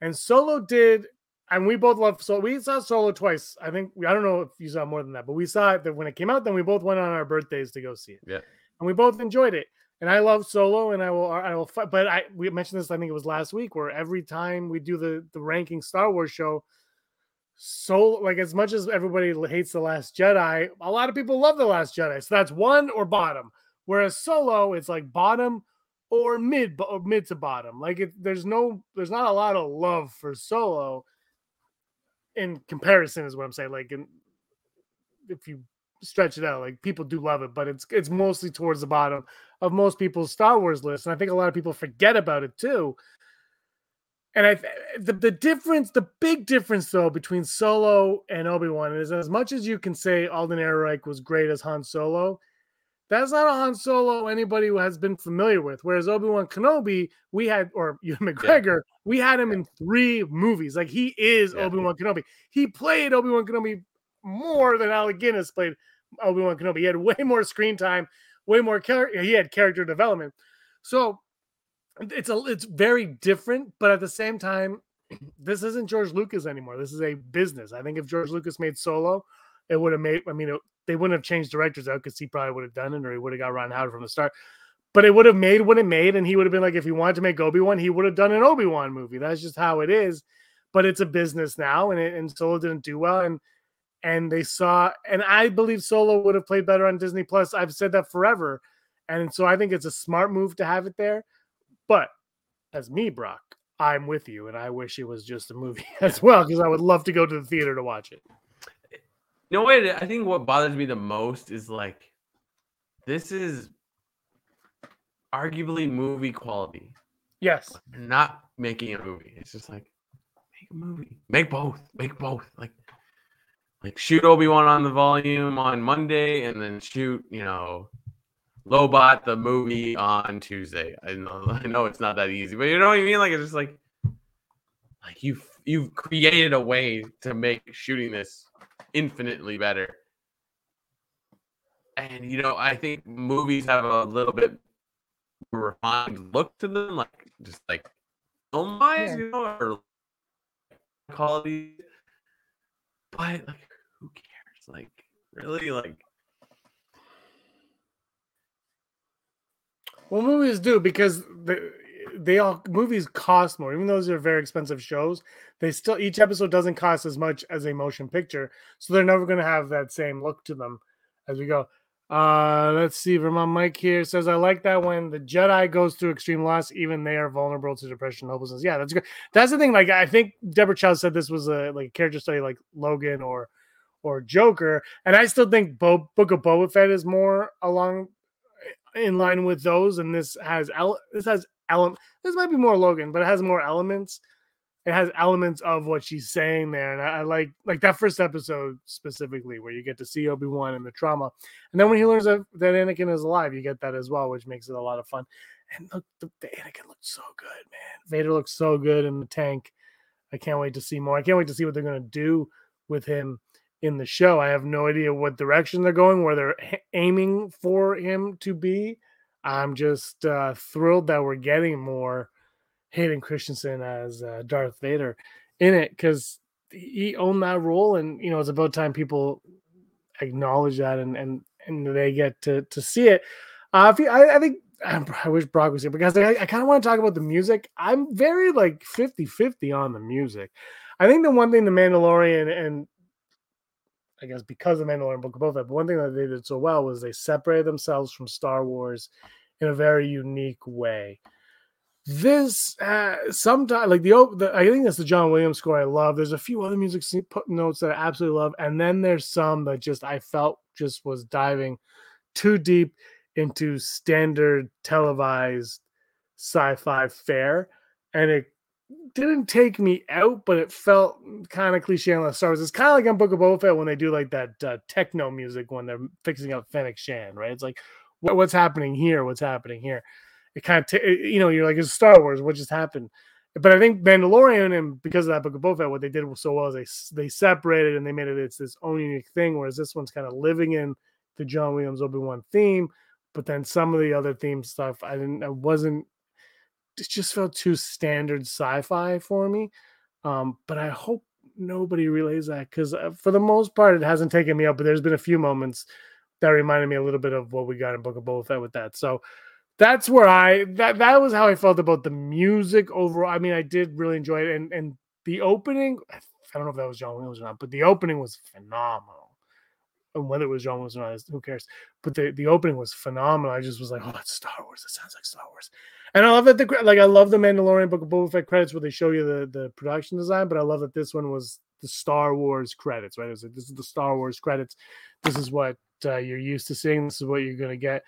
And Solo did, and we both love Solo. We saw Solo twice. I think I don't know if you saw more than that, but we saw it that when it came out. Then we both went on our birthdays to go see it. Yeah, and we both enjoyed it and I love solo, and I will I will fight. But I we mentioned this I think it was last week where every time we do the the ranking Star Wars show, so like as much as everybody hates the Last Jedi, a lot of people love the Last Jedi. So that's one or bottom. Whereas solo, it's like bottom or mid or mid to bottom. Like it, there's no there's not a lot of love for solo in comparison is what I'm saying. Like in, if you stretch it out. Like people do love it, but it's it's mostly towards the bottom of most people's Star Wars list, and I think a lot of people forget about it too. And I the the difference, the big difference though between Solo and Obi Wan is as much as you can say Alden Ehrenreich was great as Han Solo, that's not a Han Solo anybody has been familiar with. Whereas Obi Wan Kenobi, we had, or Ewan McGregor, yeah. we had him in three movies. Like he is yeah. Obi Wan Kenobi. He played Obi Wan Kenobi more than Alec Guinness played Obi Wan Kenobi. He had way more screen time, way more character. He had character development. So it's a it's very different, but at the same time, this isn't George Lucas anymore. This is a business. I think if George Lucas made Solo, it would have made. I mean, it, they wouldn't have changed directors out because he probably would have done it, or he would have got Ron Howard from the start. But it would have made what it made, and he would have been like, if he wanted to make Obi Wan, he would have done an Obi Wan movie. That's just how it is. But it's a business now, and it, and Solo didn't do well, and and they saw and I believe Solo would have played better on Disney Plus. I've said that forever. And so I think it's a smart move to have it there. But as me, Brock, I'm with you and I wish it was just a movie as well because I would love to go to the theater to watch it. Know what? I think what bothers me the most is like this is arguably movie quality. Yes. not making a movie. It's just like make a movie. Make both. Make both. Like like shoot Obi Wan on the volume on Monday, and then shoot you know Lobot the movie on Tuesday. I know I know it's not that easy, but you know what I mean. Like it's just like like you have you've created a way to make shooting this infinitely better. And you know, I think movies have a little bit refined look to them, like just like film wise, yeah. you know, or quality. But like who cares? Like, really? Like, well, movies do because they, they all movies cost more. Even though those are very expensive shows, they still each episode doesn't cost as much as a motion picture, so they're never going to have that same look to them as we go. Uh, let's see. Vermont Mike here says, I like that when the Jedi goes through extreme loss, even they are vulnerable to depression and hopelessness. Yeah, that's good. That's the thing. Like, I think Deborah Chow said this was a like character study like Logan or or Joker. And I still think Bo- Book of Boba Fett is more along in line with those. And this has ele- this has element. This might be more Logan, but it has more elements. It has elements of what she's saying there, and I, I like like that first episode specifically, where you get to see Obi Wan and the trauma, and then when he learns that, that Anakin is alive, you get that as well, which makes it a lot of fun. And look, the, the Anakin looks so good, man. Vader looks so good in the tank. I can't wait to see more. I can't wait to see what they're gonna do with him in the show. I have no idea what direction they're going, where they're aiming for him to be. I'm just uh, thrilled that we're getting more Hayden Christensen as uh, Darth Vader in it because he owned that role, and you know it's about time people acknowledge that and and and they get to to see it. Uh, you, I, I think I wish Brock was here because I, I kind of want to talk about the music. I'm very like 50 50 on the music. I think the one thing the Mandalorian and I guess because of Mandalorian Book of Boba Fett, but one thing that they did so well was they separated themselves from Star Wars in a very unique way. This uh, sometimes like the, the I think that's the John Williams score I love. There's a few other music notes that I absolutely love, and then there's some that just I felt just was diving too deep into standard televised sci-fi fare, and it didn't take me out, but it felt kind of cliche on the Star Wars. It's kind of like on Book of Boba Fett when they do like that uh, techno music when they're fixing up Fennec Shand, right? It's like, what, what's happening here? What's happening here? It kind of, t- you know, you're like, it's Star Wars. What just happened? But I think Mandalorian and because of that Book of Boba Fett, what they did so well is they they separated and they made it it's this own unique thing. Whereas this one's kind of living in the John Williams Obi Wan theme, but then some of the other theme stuff I didn't, I wasn't it just felt too standard sci-fi for me. Um, but I hope nobody relays that because uh, for the most part, it hasn't taken me up. But there's been a few moments that reminded me a little bit of what we got in Book of Boba Fett with that. So that's where I that that was how I felt about the music overall. I mean, I did really enjoy it, and and the opening. I don't know if that was John Williams or not, but the opening was phenomenal. And whether it was John Williams or not, who cares? But the, the opening was phenomenal. I just was like, oh, it's Star Wars. It sounds like Star Wars. And I love that the like I love the Mandalorian Book of Boba Fett credits where they show you the the production design, but I love that this one was the Star Wars credits, right? It was like this is the Star Wars credits. This is what uh, you're used to seeing. This is what you're gonna get.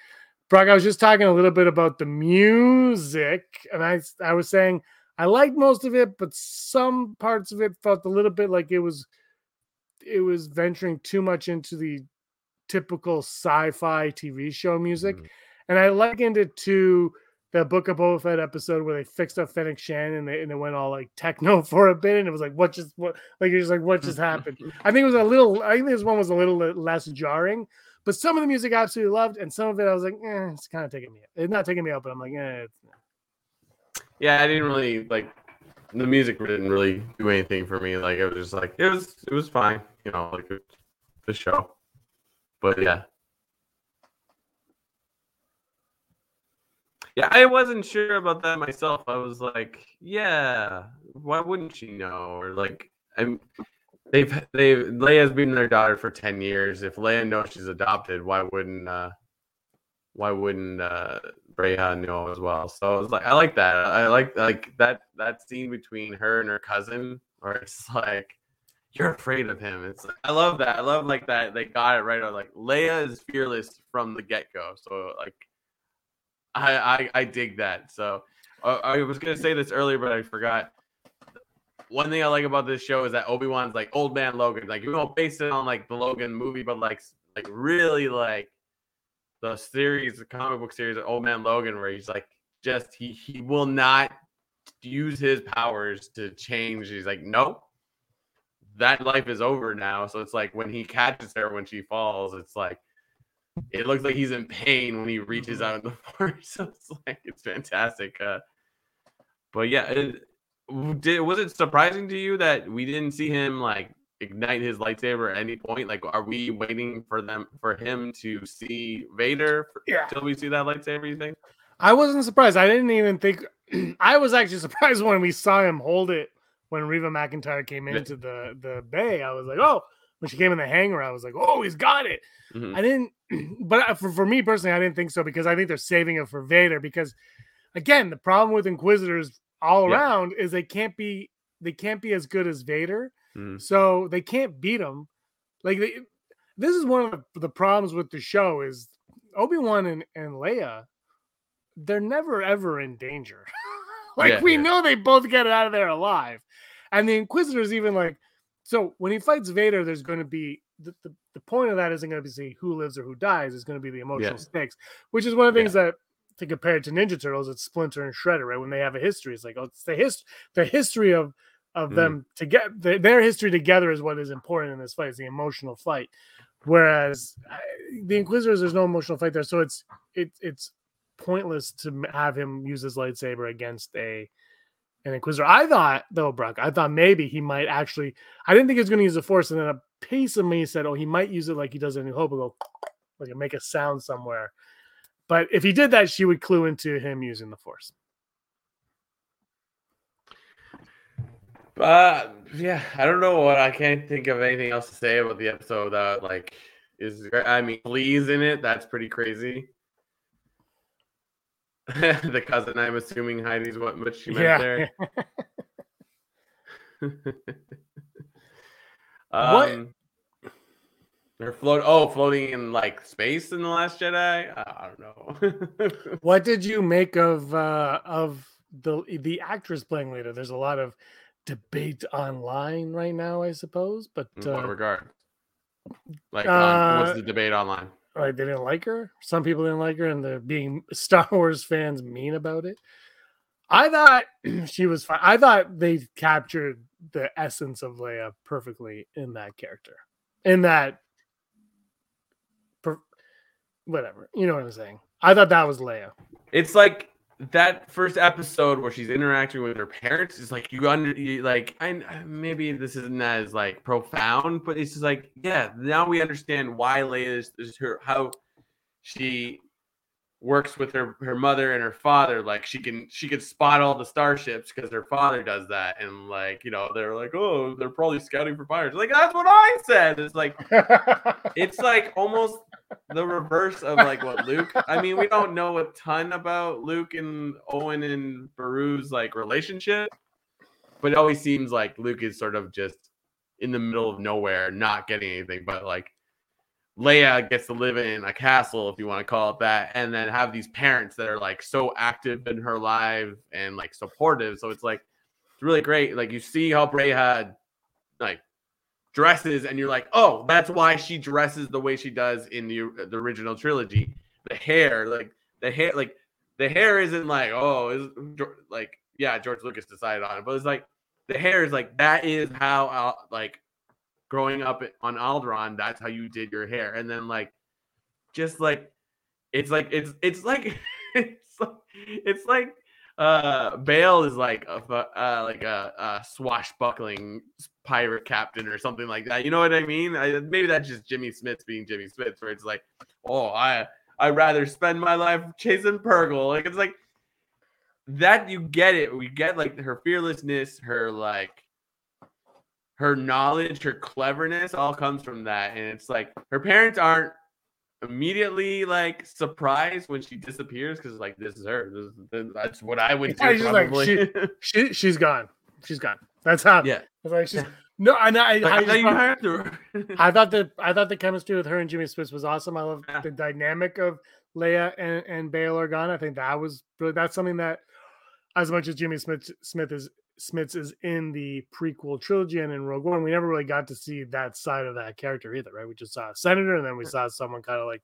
Brock, I was just talking a little bit about the music, and I I was saying I liked most of it, but some parts of it felt a little bit like it was it was venturing too much into the typical sci-fi TV show music, mm-hmm. and I likened it to that Book of Boba Fett episode where they fixed up Fennec Shand and they and it went all like techno for a bit and it was like what just what like it was like what just happened. I think it was a little. I think this one was a little less jarring, but some of the music I absolutely loved and some of it I was like, eh, it's kind of taking me. It's not taking me out, but I'm like, eh. Yeah, I didn't really like the music didn't really do anything for me. Like it was just like it was it was fine, you know, like the show. But yeah, Yeah, I wasn't sure about that myself. I was like, yeah, why wouldn't she know? Or like, I'm they've they Leia's been their daughter for ten years. If Leia knows she's adopted, why wouldn't uh why wouldn't uh Breha know as well? So I was like, I like that. I like like that that scene between her and her cousin, where it's like you're afraid of him. It's like, I love that. I love like that they got it right. Like Leia is fearless from the get go. So like I, I, I dig that. So uh, I was gonna say this earlier, but I forgot. One thing I like about this show is that Obi Wan's like old man Logan. Like you don't base it on like the Logan movie, but like like really like the series, the comic book series of Old Man Logan, where he's like just he he will not use his powers to change. He's like, nope, that life is over now. So it's like when he catches her when she falls, it's like it looks like he's in pain when he reaches out in the forest. So it's like it's fantastic. Uh, but yeah, it, did was it surprising to you that we didn't see him like ignite his lightsaber at any point? Like, are we waiting for them for him to see Vader for, yeah. until we see that lightsaber? You think? I wasn't surprised. I didn't even think. I was actually surprised when we saw him hold it when Reva McIntyre came into the the bay. I was like, oh, when she came in the hangar, I was like, oh, he's got it. Mm-hmm. I didn't, but for, for me personally, I didn't think so because I think they're saving it for Vader. Because again, the problem with Inquisitors all yeah. around is they can't be they can't be as good as Vader, mm. so they can't beat him. Like they, this is one of the, problems with the show is Obi Wan and, and Leia, they're never ever in danger. like yeah, we yeah. know they both get it out of there alive, and the Inquisitors even like so when he fights Vader, there's going to be the, the, the point of that isn't going to be see who lives or who dies. It's going to be the emotional yeah. stakes, which is one of the things yeah. that to compare it to Ninja Turtles, it's Splinter and Shredder, right? When they have a history, it's like oh, it's the hist the history of of Mhm. them to get their, their history together is what is important in this fight. It's the emotional fight. Whereas I- the Inquisitors, there's no emotional fight there, so it's it, it's pointless to have him use his lightsaber against a an Inquisitor. I thought though, Brock, I thought maybe he might actually. I didn't think he was going to use the Force, and then a piece of me said, "Oh, he might use it like he does in New Hope, go like make a sound somewhere." But if he did that, she would clue into him using the Force. Uh, yeah, I don't know what I can't think of anything else to say about the episode that like is. I mean, Lee's in it. That's pretty crazy. the cousin, I'm assuming Heidi's what what she meant there. What- um, they're float. Oh, floating in like space in the Last Jedi. I don't know. what did you make of uh of the the actress playing later? There's a lot of debate online right now, I suppose, but in what uh, regard? Like, on, what's uh, the debate online? Like they didn't like her. Some people didn't like her, and they're being Star Wars fans mean about it. I thought she was fine. I thought they captured the essence of Leia perfectly in that character. In that, per, whatever you know what I'm saying. I thought that was Leia. It's like that first episode where she's interacting with her parents is like you under you, like I maybe this isn't as like profound, but it's just like yeah, now we understand why Leia is, is her how she works with her her mother and her father like she can she can spot all the starships because her father does that and like you know they're like oh they're probably scouting for fires like that's what i said it's like it's like almost the reverse of like what Luke. I mean, we don't know a ton about Luke and Owen and Beru's like relationship, but it always seems like Luke is sort of just in the middle of nowhere, not getting anything. But like Leia gets to live in a castle, if you want to call it that, and then have these parents that are like so active in her life and like supportive. So it's like it's really great. Like you see how Breha like dresses and you're like oh that's why she dresses the way she does in the, the original trilogy the hair like the hair like the hair isn't like oh is like yeah george lucas decided on it but it's like the hair is like that is how uh, like growing up on Alderaan, that's how you did your hair and then like just like it's like it's it's like it's like it's like uh Bail is like a uh like a, a swashbuckling pirate captain or something like that. You know what I mean? I, maybe that's just Jimmy Smits being Jimmy Smits, where it's like, oh, I I rather spend my life chasing Purgle. Like it's like that. You get it. We get like her fearlessness, her like her knowledge, her cleverness, all comes from that. And it's like her parents aren't immediately like surprised when she disappears because like this is her. This, is- that's what I would Yeah, do. she's like, Probably. she she's gone. She's gone. That's how. yeah. It's like she's no. And I, Like, I, I thought you thought- hired her. I thought the I thought the chemistry with her and Jimmy Smits was awesome. I love Yeah. the dynamic of Leia and, and Bail Organa. I think that was really that's something that as much as Jimmy Smits Smits is Smits is in the prequel trilogy and in Rogue One, we never really got to see that side of that character either, right? We just saw a senator and then we saw someone kind of like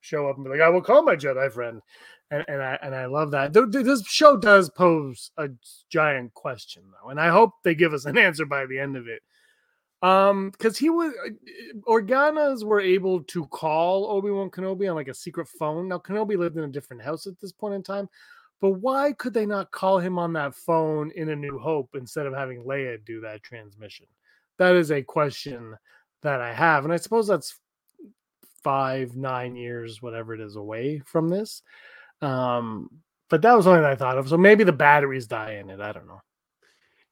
show up and be like, I will call my Jedi friend. And, and I and I love that. Th- th- This show does pose a giant question though, and I hope they give us an answer by the end of it. Um, because he was Organas were able to call Obi Wan Kenobi on like a secret phone. Now Kenobi lived in a different house at this point in time, but why could they not call him on that phone in A New Hope instead of having Leia do that transmission? That is a question that I have, and I suppose that's five, nine years, whatever it is, away from this. Um, but that was something that I thought of. So maybe the batteries die in it. I don't know.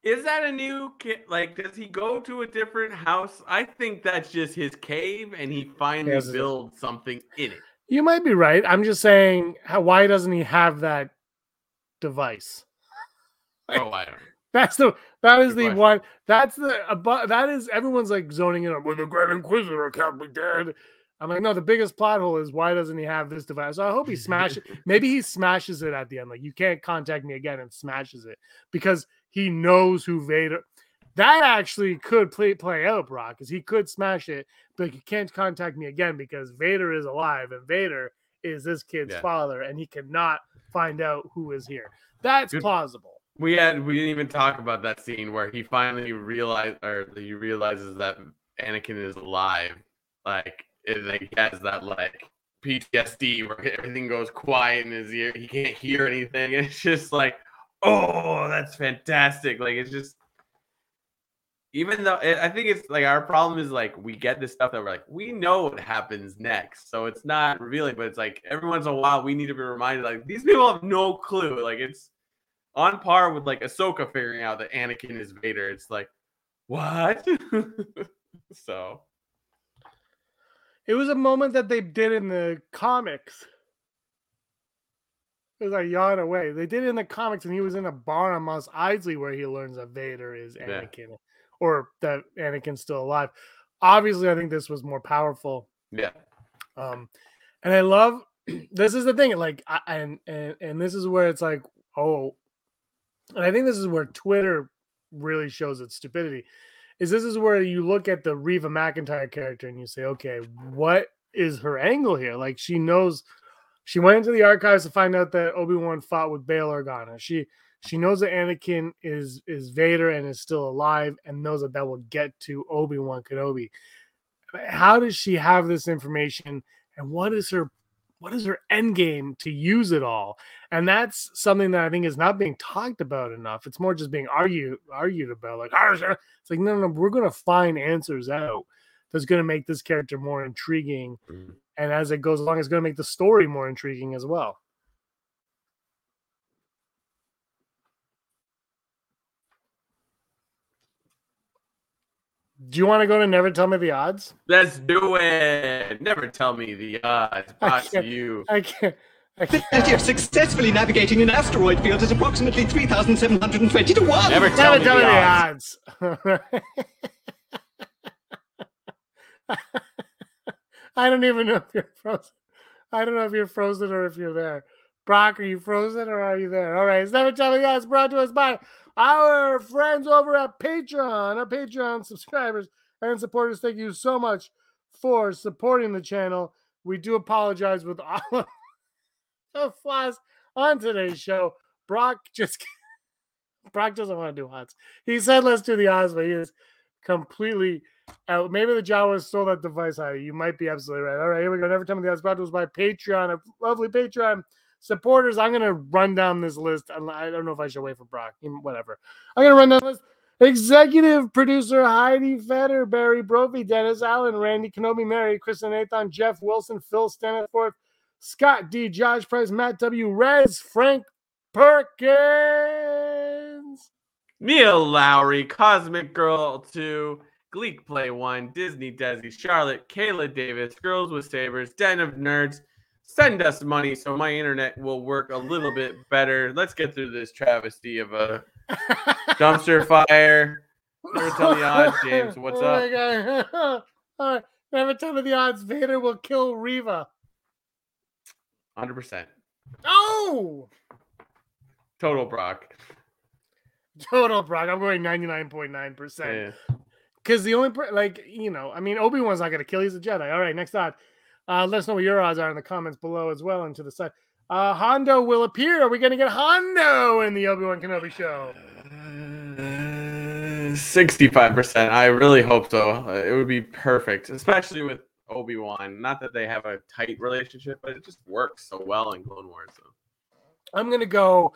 Is that a new kid? Like, does he go to a different house? I think that's just his cave, and he finally builds something in it. You might be right. I'm just saying, how, why doesn't he have that device? Oh, I don't. That's the that is Good the question. one. That's the about that is everyone's like zoning in on. Well, the Grand Inquisitor can't be dead. I'm like, no. The biggest plot hole is why doesn't he have this device? So I hope he smashes. Maybe he smashes it at the end. Like you can't contact me again, and smashes it because he knows who Vader. That actually could play play out, Brock, because he could smash it, but he can't contact me again because Vader is alive and Vader is this kid's Yeah. father, and he cannot find out who is here. That's plausible. We had we didn't even talk about that scene where he finally realized or he realizes that Anakin is alive. Like like he has that like PTSD where everything goes quiet in his ear. He can't hear anything. It's just like, oh, that's fantastic. Like it's just even though I think it's like our problem is like we get this stuff that we're like we know what happens next, so it's not revealing. But it's like every once in a while we need to be reminded like these people have no clue. Like it's on par with like Ahsoka figuring out that Anakin is Vader. It's like what? so It was a moment that they did in the comics. As I yawn away, they did it in the comics, and he was in a bar on Mos Eisley where he learns that Vader is Yeah. Or that Anakin's still alive. Obviously, I think this was more powerful. yeah, Um, and I love this is the thing, like, I, and and and this is where it's like, oh, and I think this is where Twitter really shows its stupidity. Is this is where you look at the Reva McIntyre character and you say, okay, what is her angle here? Like, she knows she went into the archives to find out that Obi Wan fought with Bail Organa. She she knows that Anakin is is Vader and is still alive, and knows that that will get to Obi Wan Kenobi. How does she have this information, and what is her what is her end game to use it all? And that's something that I think is not being talked about enough. It's more just being argued argued about. Like, "Ah, sure." it's like no, no, we're going to find answers out. That's going to make this character more intriguing Mhm. and as it goes along, it's going to make the story more intriguing as well. Do you want to go to Never Tell Me the Odds? let's do it. Never tell me the odds. Brought to can't- you. I can't. I can't. probability of successfully navigating an asteroid field is approximately 3,720 to 1. Never tell Never me tell me the the odds. odds. I don't even know if you're frozen. I don't know if you're frozen or if you're there. Brock, are you frozen or are you there? All right, it's never tell me the odds brought to us by our friends over at Patreon, our Patreon subscribers and supporters. Thank you so much for supporting the channel. We do apologize with all of the flaws on today's show. Brock just Brock doesn't want to do odds. He said let's do the odds, but he is completely out. Maybe the Jawas stole that device out. you. Might be absolutely right. All right, here we go. Never tell me the odds brought to us by Patreon, a lovely Patreon supporters. I'm gonna run down this list. I don't know if I should wait for Brock. Whatever. I'm gonna run down this. Executive producer Heidi Feder, Barry Brophy, Dennis Allen, Randy Kenobi, Mary, Chris and Nathan, Jeff Wilson, Phil Staniforth, Scott D, Josh Price, Matt W, Rez, Frank Perkins. Neil Lowry, Cosmic Girl 2, Gleek Play 1, Disney Desi, Charlotte, Kayla Davis, Girls with Sabers, Den of Nerds. Send us money so my internet will work a little bit better. Let's get through this travesty of a dumpster fire. Never tell the odds, James. What's oh up? All right. Never tell me the odds. Vader will kill Reva. 100%. Oh, Total Brock. total Brock. I'm going 99.9%. Yeah. Because the only, like, you know, I mean, Obi Wan's not going to kill. He's a Jedi. All right. Next odd. Uh, let us know what your odds are in the comments below as well and to the side. Uh, Hondo will appear. Are we going to get Hondo in the Obi Wan Kenobi show? Uh, Sixty-five percent. I really hope so. Uh, It would be perfect, especially with Obi Wan. Not that they have a tight relationship, but it just works so well in Clone Wars. So. I'm gonna go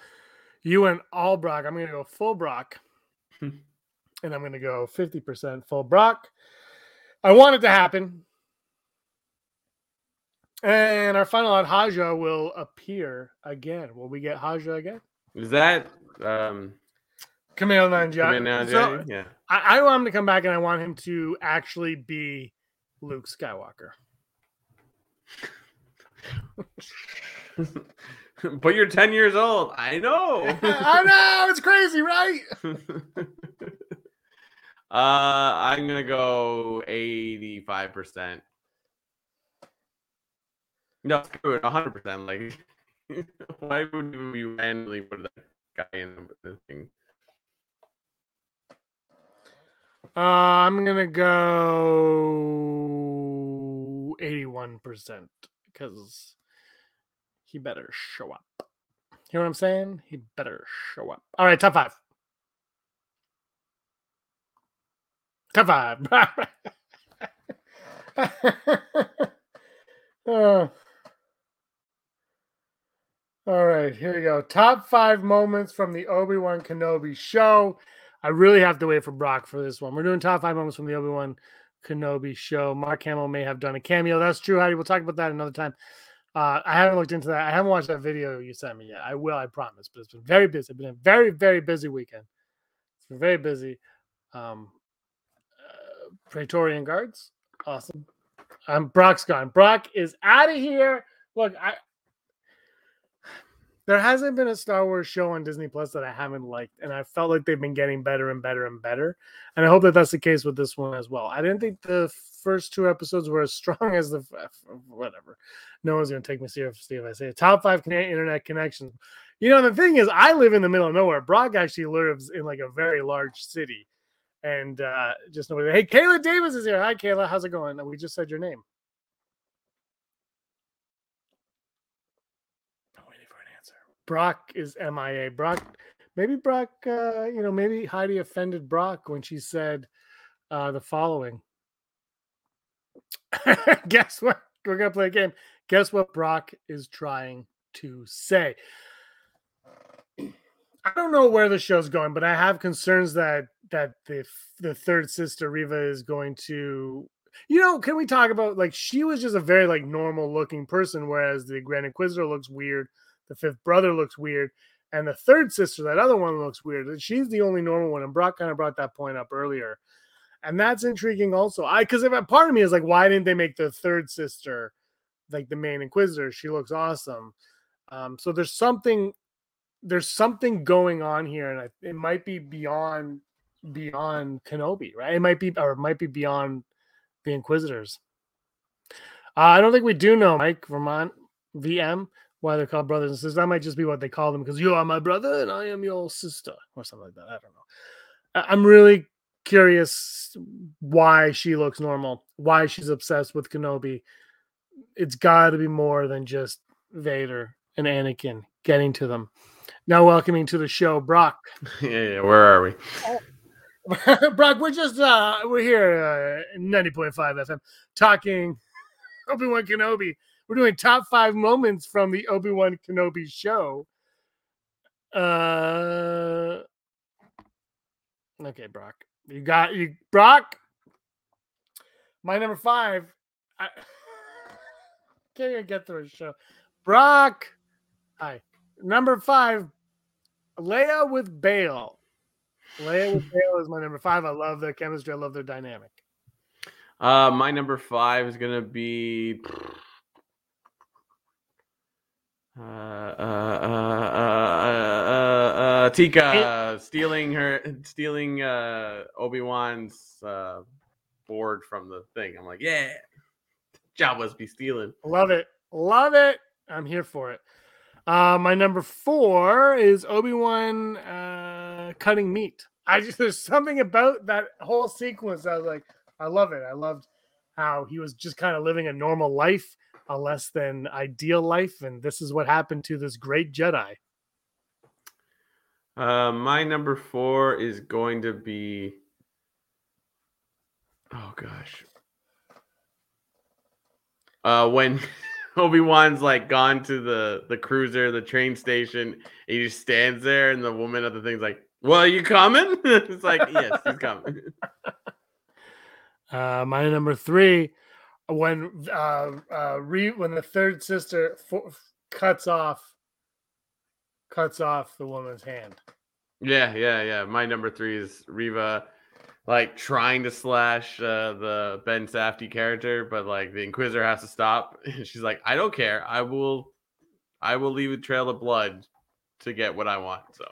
you and all Brock. I'm gonna go full Brock. and I'm gonna go 50% full Brock. I want it to happen. And our final odd Haja will appear again. Will we get Haja again? Is that um? Kumail Nanjiani. So, yeah. I, I want him to come back and I want him to actually be Luke Skywalker. but you're ten years old. I know. I know it's crazy, right? uh, I'm gonna go eighty-five percent. No, hundred percent. Like, why would you randomly put that guy in with the thing? Uh, I'm gonna go 81% because he better show up. You hear what I'm saying? He better show up. All right, top five. Top five. Uh, all right, here we go. Top five moments from the Obi Wan Kenobi show. I really have to wait for Brock for this one. We're doing top five moments from the Obi Wan Kenobi show. Mark Hamill may have done a cameo. That's true, Heidi. We'll talk about that another time. Uh, I haven't looked into that. I haven't watched that video you sent me yet. I will, I promise. But it's been very busy. It's been a very, very busy weekend. It's been very busy. Um, uh, Praetorian guards, awesome. Um, Brock's gone. Brock is out of here. Look, I there hasn't been a Star Wars show on Disney Plus that I haven't liked, and I felt like they've been getting better and better and better. And I hope that that's the case with this one as well. I didn't think the first two episodes were as strong as the whatever. No one's gonna take me seriously if I say it. top five internet connections. You know, the thing is, I live in the middle of nowhere. Brock actually lives in like a very large city and uh, just nobody. Hey, Kayla Davis is here. Hi, Kayla. How's it going? We just said your name. I'm waiting for an answer. Brock is MIA. Brock, maybe Brock, uh, you know, maybe Heidi offended Brock when she said uh, the following. Guess what? We're going to play a game. Guess what Brock is trying to say? I don't know where the show's going, but I have concerns that that the the third sister Reva is going to you know, can we talk about like she was just a very like normal looking person, whereas the Grand Inquisitor looks weird, the fifth brother looks weird, and the third sister, that other one looks weird. She's the only normal one, and Brock kind of brought that point up earlier, and that's intriguing also. I because if a part of me is like, why didn't they make the third sister like the main Inquisitor? She looks awesome. Um, so there's something there's something going on here, and I, it might be beyond beyond Kenobi, right? It might be or it might be beyond the Inquisitors. Uh, I don't think we do know, Mike Vermont VM, why they're called brothers and sisters. That might just be what they call them because you are my brother and I am your sister, or something like that. I don't know. I'm really curious why she looks normal, why she's obsessed with Kenobi. It's got to be more than just Vader and Anakin getting to them. Now, welcoming to the show, Brock. yeah, yeah. Where are we? Brock, we're just uh we're here uh 90.5 FM talking Obi-Wan Kenobi. We're doing top five moments from the Obi-Wan Kenobi show. Uh okay, Brock. You got you Brock. My number five. I can't even get through a show. Brock. Hi. Number five, Leia with Bail. Leia with Bail is my number five. I love their chemistry. I love their dynamic. Uh, my number five is gonna be. Uh, uh, uh, uh, uh, Teeka stealing her, stealing uh, Obi Wan's uh, board from the thing. I'm like, yeah, Jabba's be stealing. Love it, love it. I'm here for it. Uh, my number four is Obi Wan uh, cutting meat. I just there's something about that whole sequence. I was like, I love it. I loved how he was just kind of living a normal life, a less than ideal life, and this is what happened to this great Jedi. Uh, my number four is going to be. Oh gosh. Uh, when Obi Wan's like gone to the the cruiser, the train station. he just stands there, and the woman at the thing's like, "Well, are you coming?" it's like, "Yes, he's coming." Uh, my number three, when uh, uh, re, when the third sister for, cuts off cuts off the woman's hand. Yeah, yeah, yeah. My number three is Reva, like trying to slash uh, the Ben Safdie character, but like the Inquisitor has to stop. She's like, I don't care. I will, I will leave a trail of blood to get what I want. So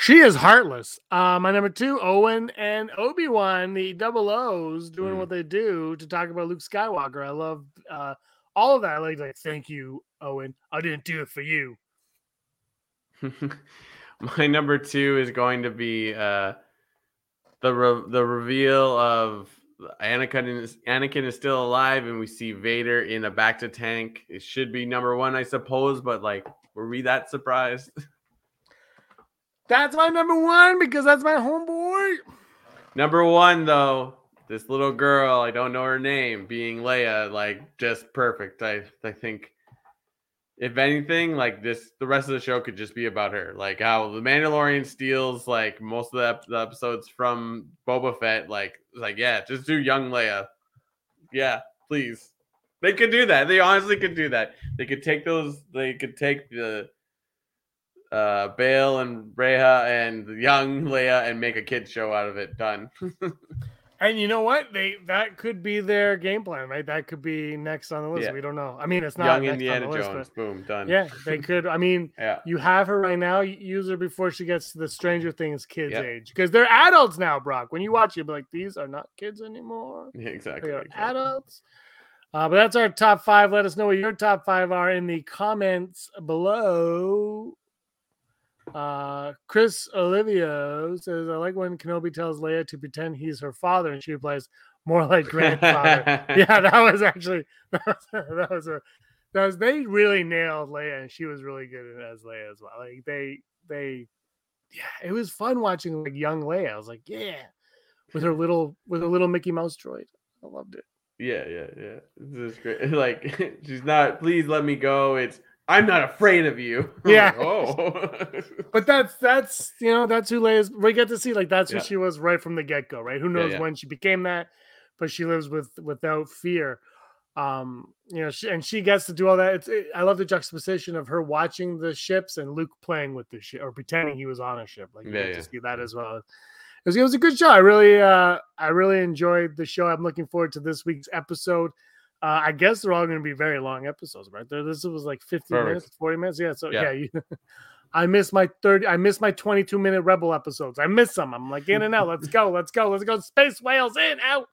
she is heartless. Uh, my number two, Owen and Obi Wan, the double O's, doing mm. what they do to talk about Luke Skywalker. I love uh, all of that. I like, like, thank you, Owen. I didn't do it for you. my number two is going to be. Uh, the re- the reveal of Anakin is, Anakin is still alive, and we see Vader in a bacta tank. It should be number one, I suppose, but like Were we that surprised? That's my number one because that's my homeboy. Number one, though, this little girl, I don't know her name, being Leia, like just perfect. I I think if anything, like this, the rest of the show could just be about her. Like how the Mandalorian steals like most of the, ep- the episodes from Boba Fett. Like, like yeah, just do young Leia. Yeah, please. They could do that. They honestly could do that. They could take those. They could take the uh Bail and Breha and young Leia and make a kid show out of it. Done. And you know what? They that could be their game plan, right? That could be next on the list. Yeah. We don't know. I mean, it's not young Indiana on the list, Jones. Boom. Done. yeah, they could. I mean, Yeah. you have her right now. Use her before she gets to the Stranger Things kids Yep. age because they're adults now. Brock, when you watch, it, you'll be like, these are not kids anymore. Yeah, exactly. They are exactly. adults. Uh, but that's our top five. Let us know what your top five are in the comments below. Uh, Chris Olivia says, I like when Kenobi tells Leia to pretend he's her father, and she replies, more like grandfather. yeah, that was actually that was, that was a that was they really nailed Leia, and she was really good as Leia as well. Like they they yeah, it was fun watching like young Leia. I was like, yeah, with her little with her little Mickey Mouse droid. I loved it. Yeah, yeah, yeah. This is great. Like she's not. Please let me go. It's I'm not afraid of you. Yeah. like, oh. But that's that's you know that's who Leia's. We get to see like that's who Yeah. she was right from the get go, right? Who knows yeah. when she became that, but she lives with without fear. Um, you know, she, and she gets to do all that. It's it, I love the juxtaposition of her watching the ships and Luke playing with the ship or pretending he was on a ship. Like you Yeah, get yeah. to see that as well. It was, it was a good show. I really uh I really enjoyed the show. I'm looking forward to this week's episode. Uh, I guess they're all going to be very long episodes, right? There, this was like 50 Perfect. minutes, 40 minutes. Yeah. So Yeah. yeah, you, I miss my 30, I miss my 22 minute Rebel episodes. I miss them. I'm like in and out. Let's go. Let's go. Let's go. Space whales in, out.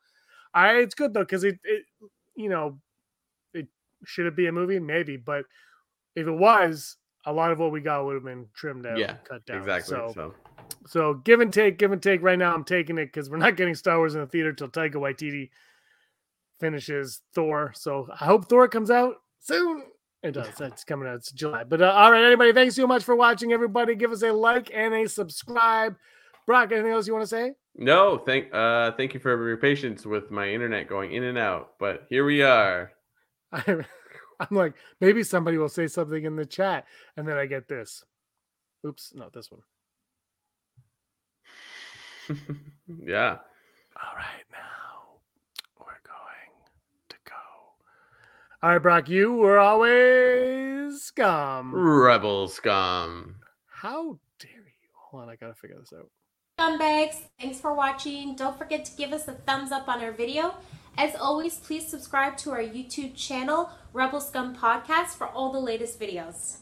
I, it's good though, because it, it, you know, it should it be a movie? Maybe, but if it was, a lot of what we got would have been trimmed out, Yeah, cut down. exactly. So, So, so give and take, give and take. Right now, I'm taking it because we're not getting Star Wars in the theater till Taika Waititi finishes Thor. So I hope Thor comes out soon. It does. It's coming out. It's July. But uh, all right, anybody, thanks so much for watching. Everybody, give us a like and a subscribe. Brock, anything else you want to say? no, thank uh thank you for your patience with my internet going in and out. But here we are. I'm, I'm like, maybe somebody will say something in the chat, and then I get this. Oops, not this one. yeah. All right, now we're going to go. All right, Brock, you were always scum. Rebel scum. How dare you? Hold on, I gotta figure this out. Scumbags, thanks for watching. Don't forget to give us a thumbs up on our video. As always, please subscribe to our YouTube channel, Rebel Scum Podcast, for all the latest videos.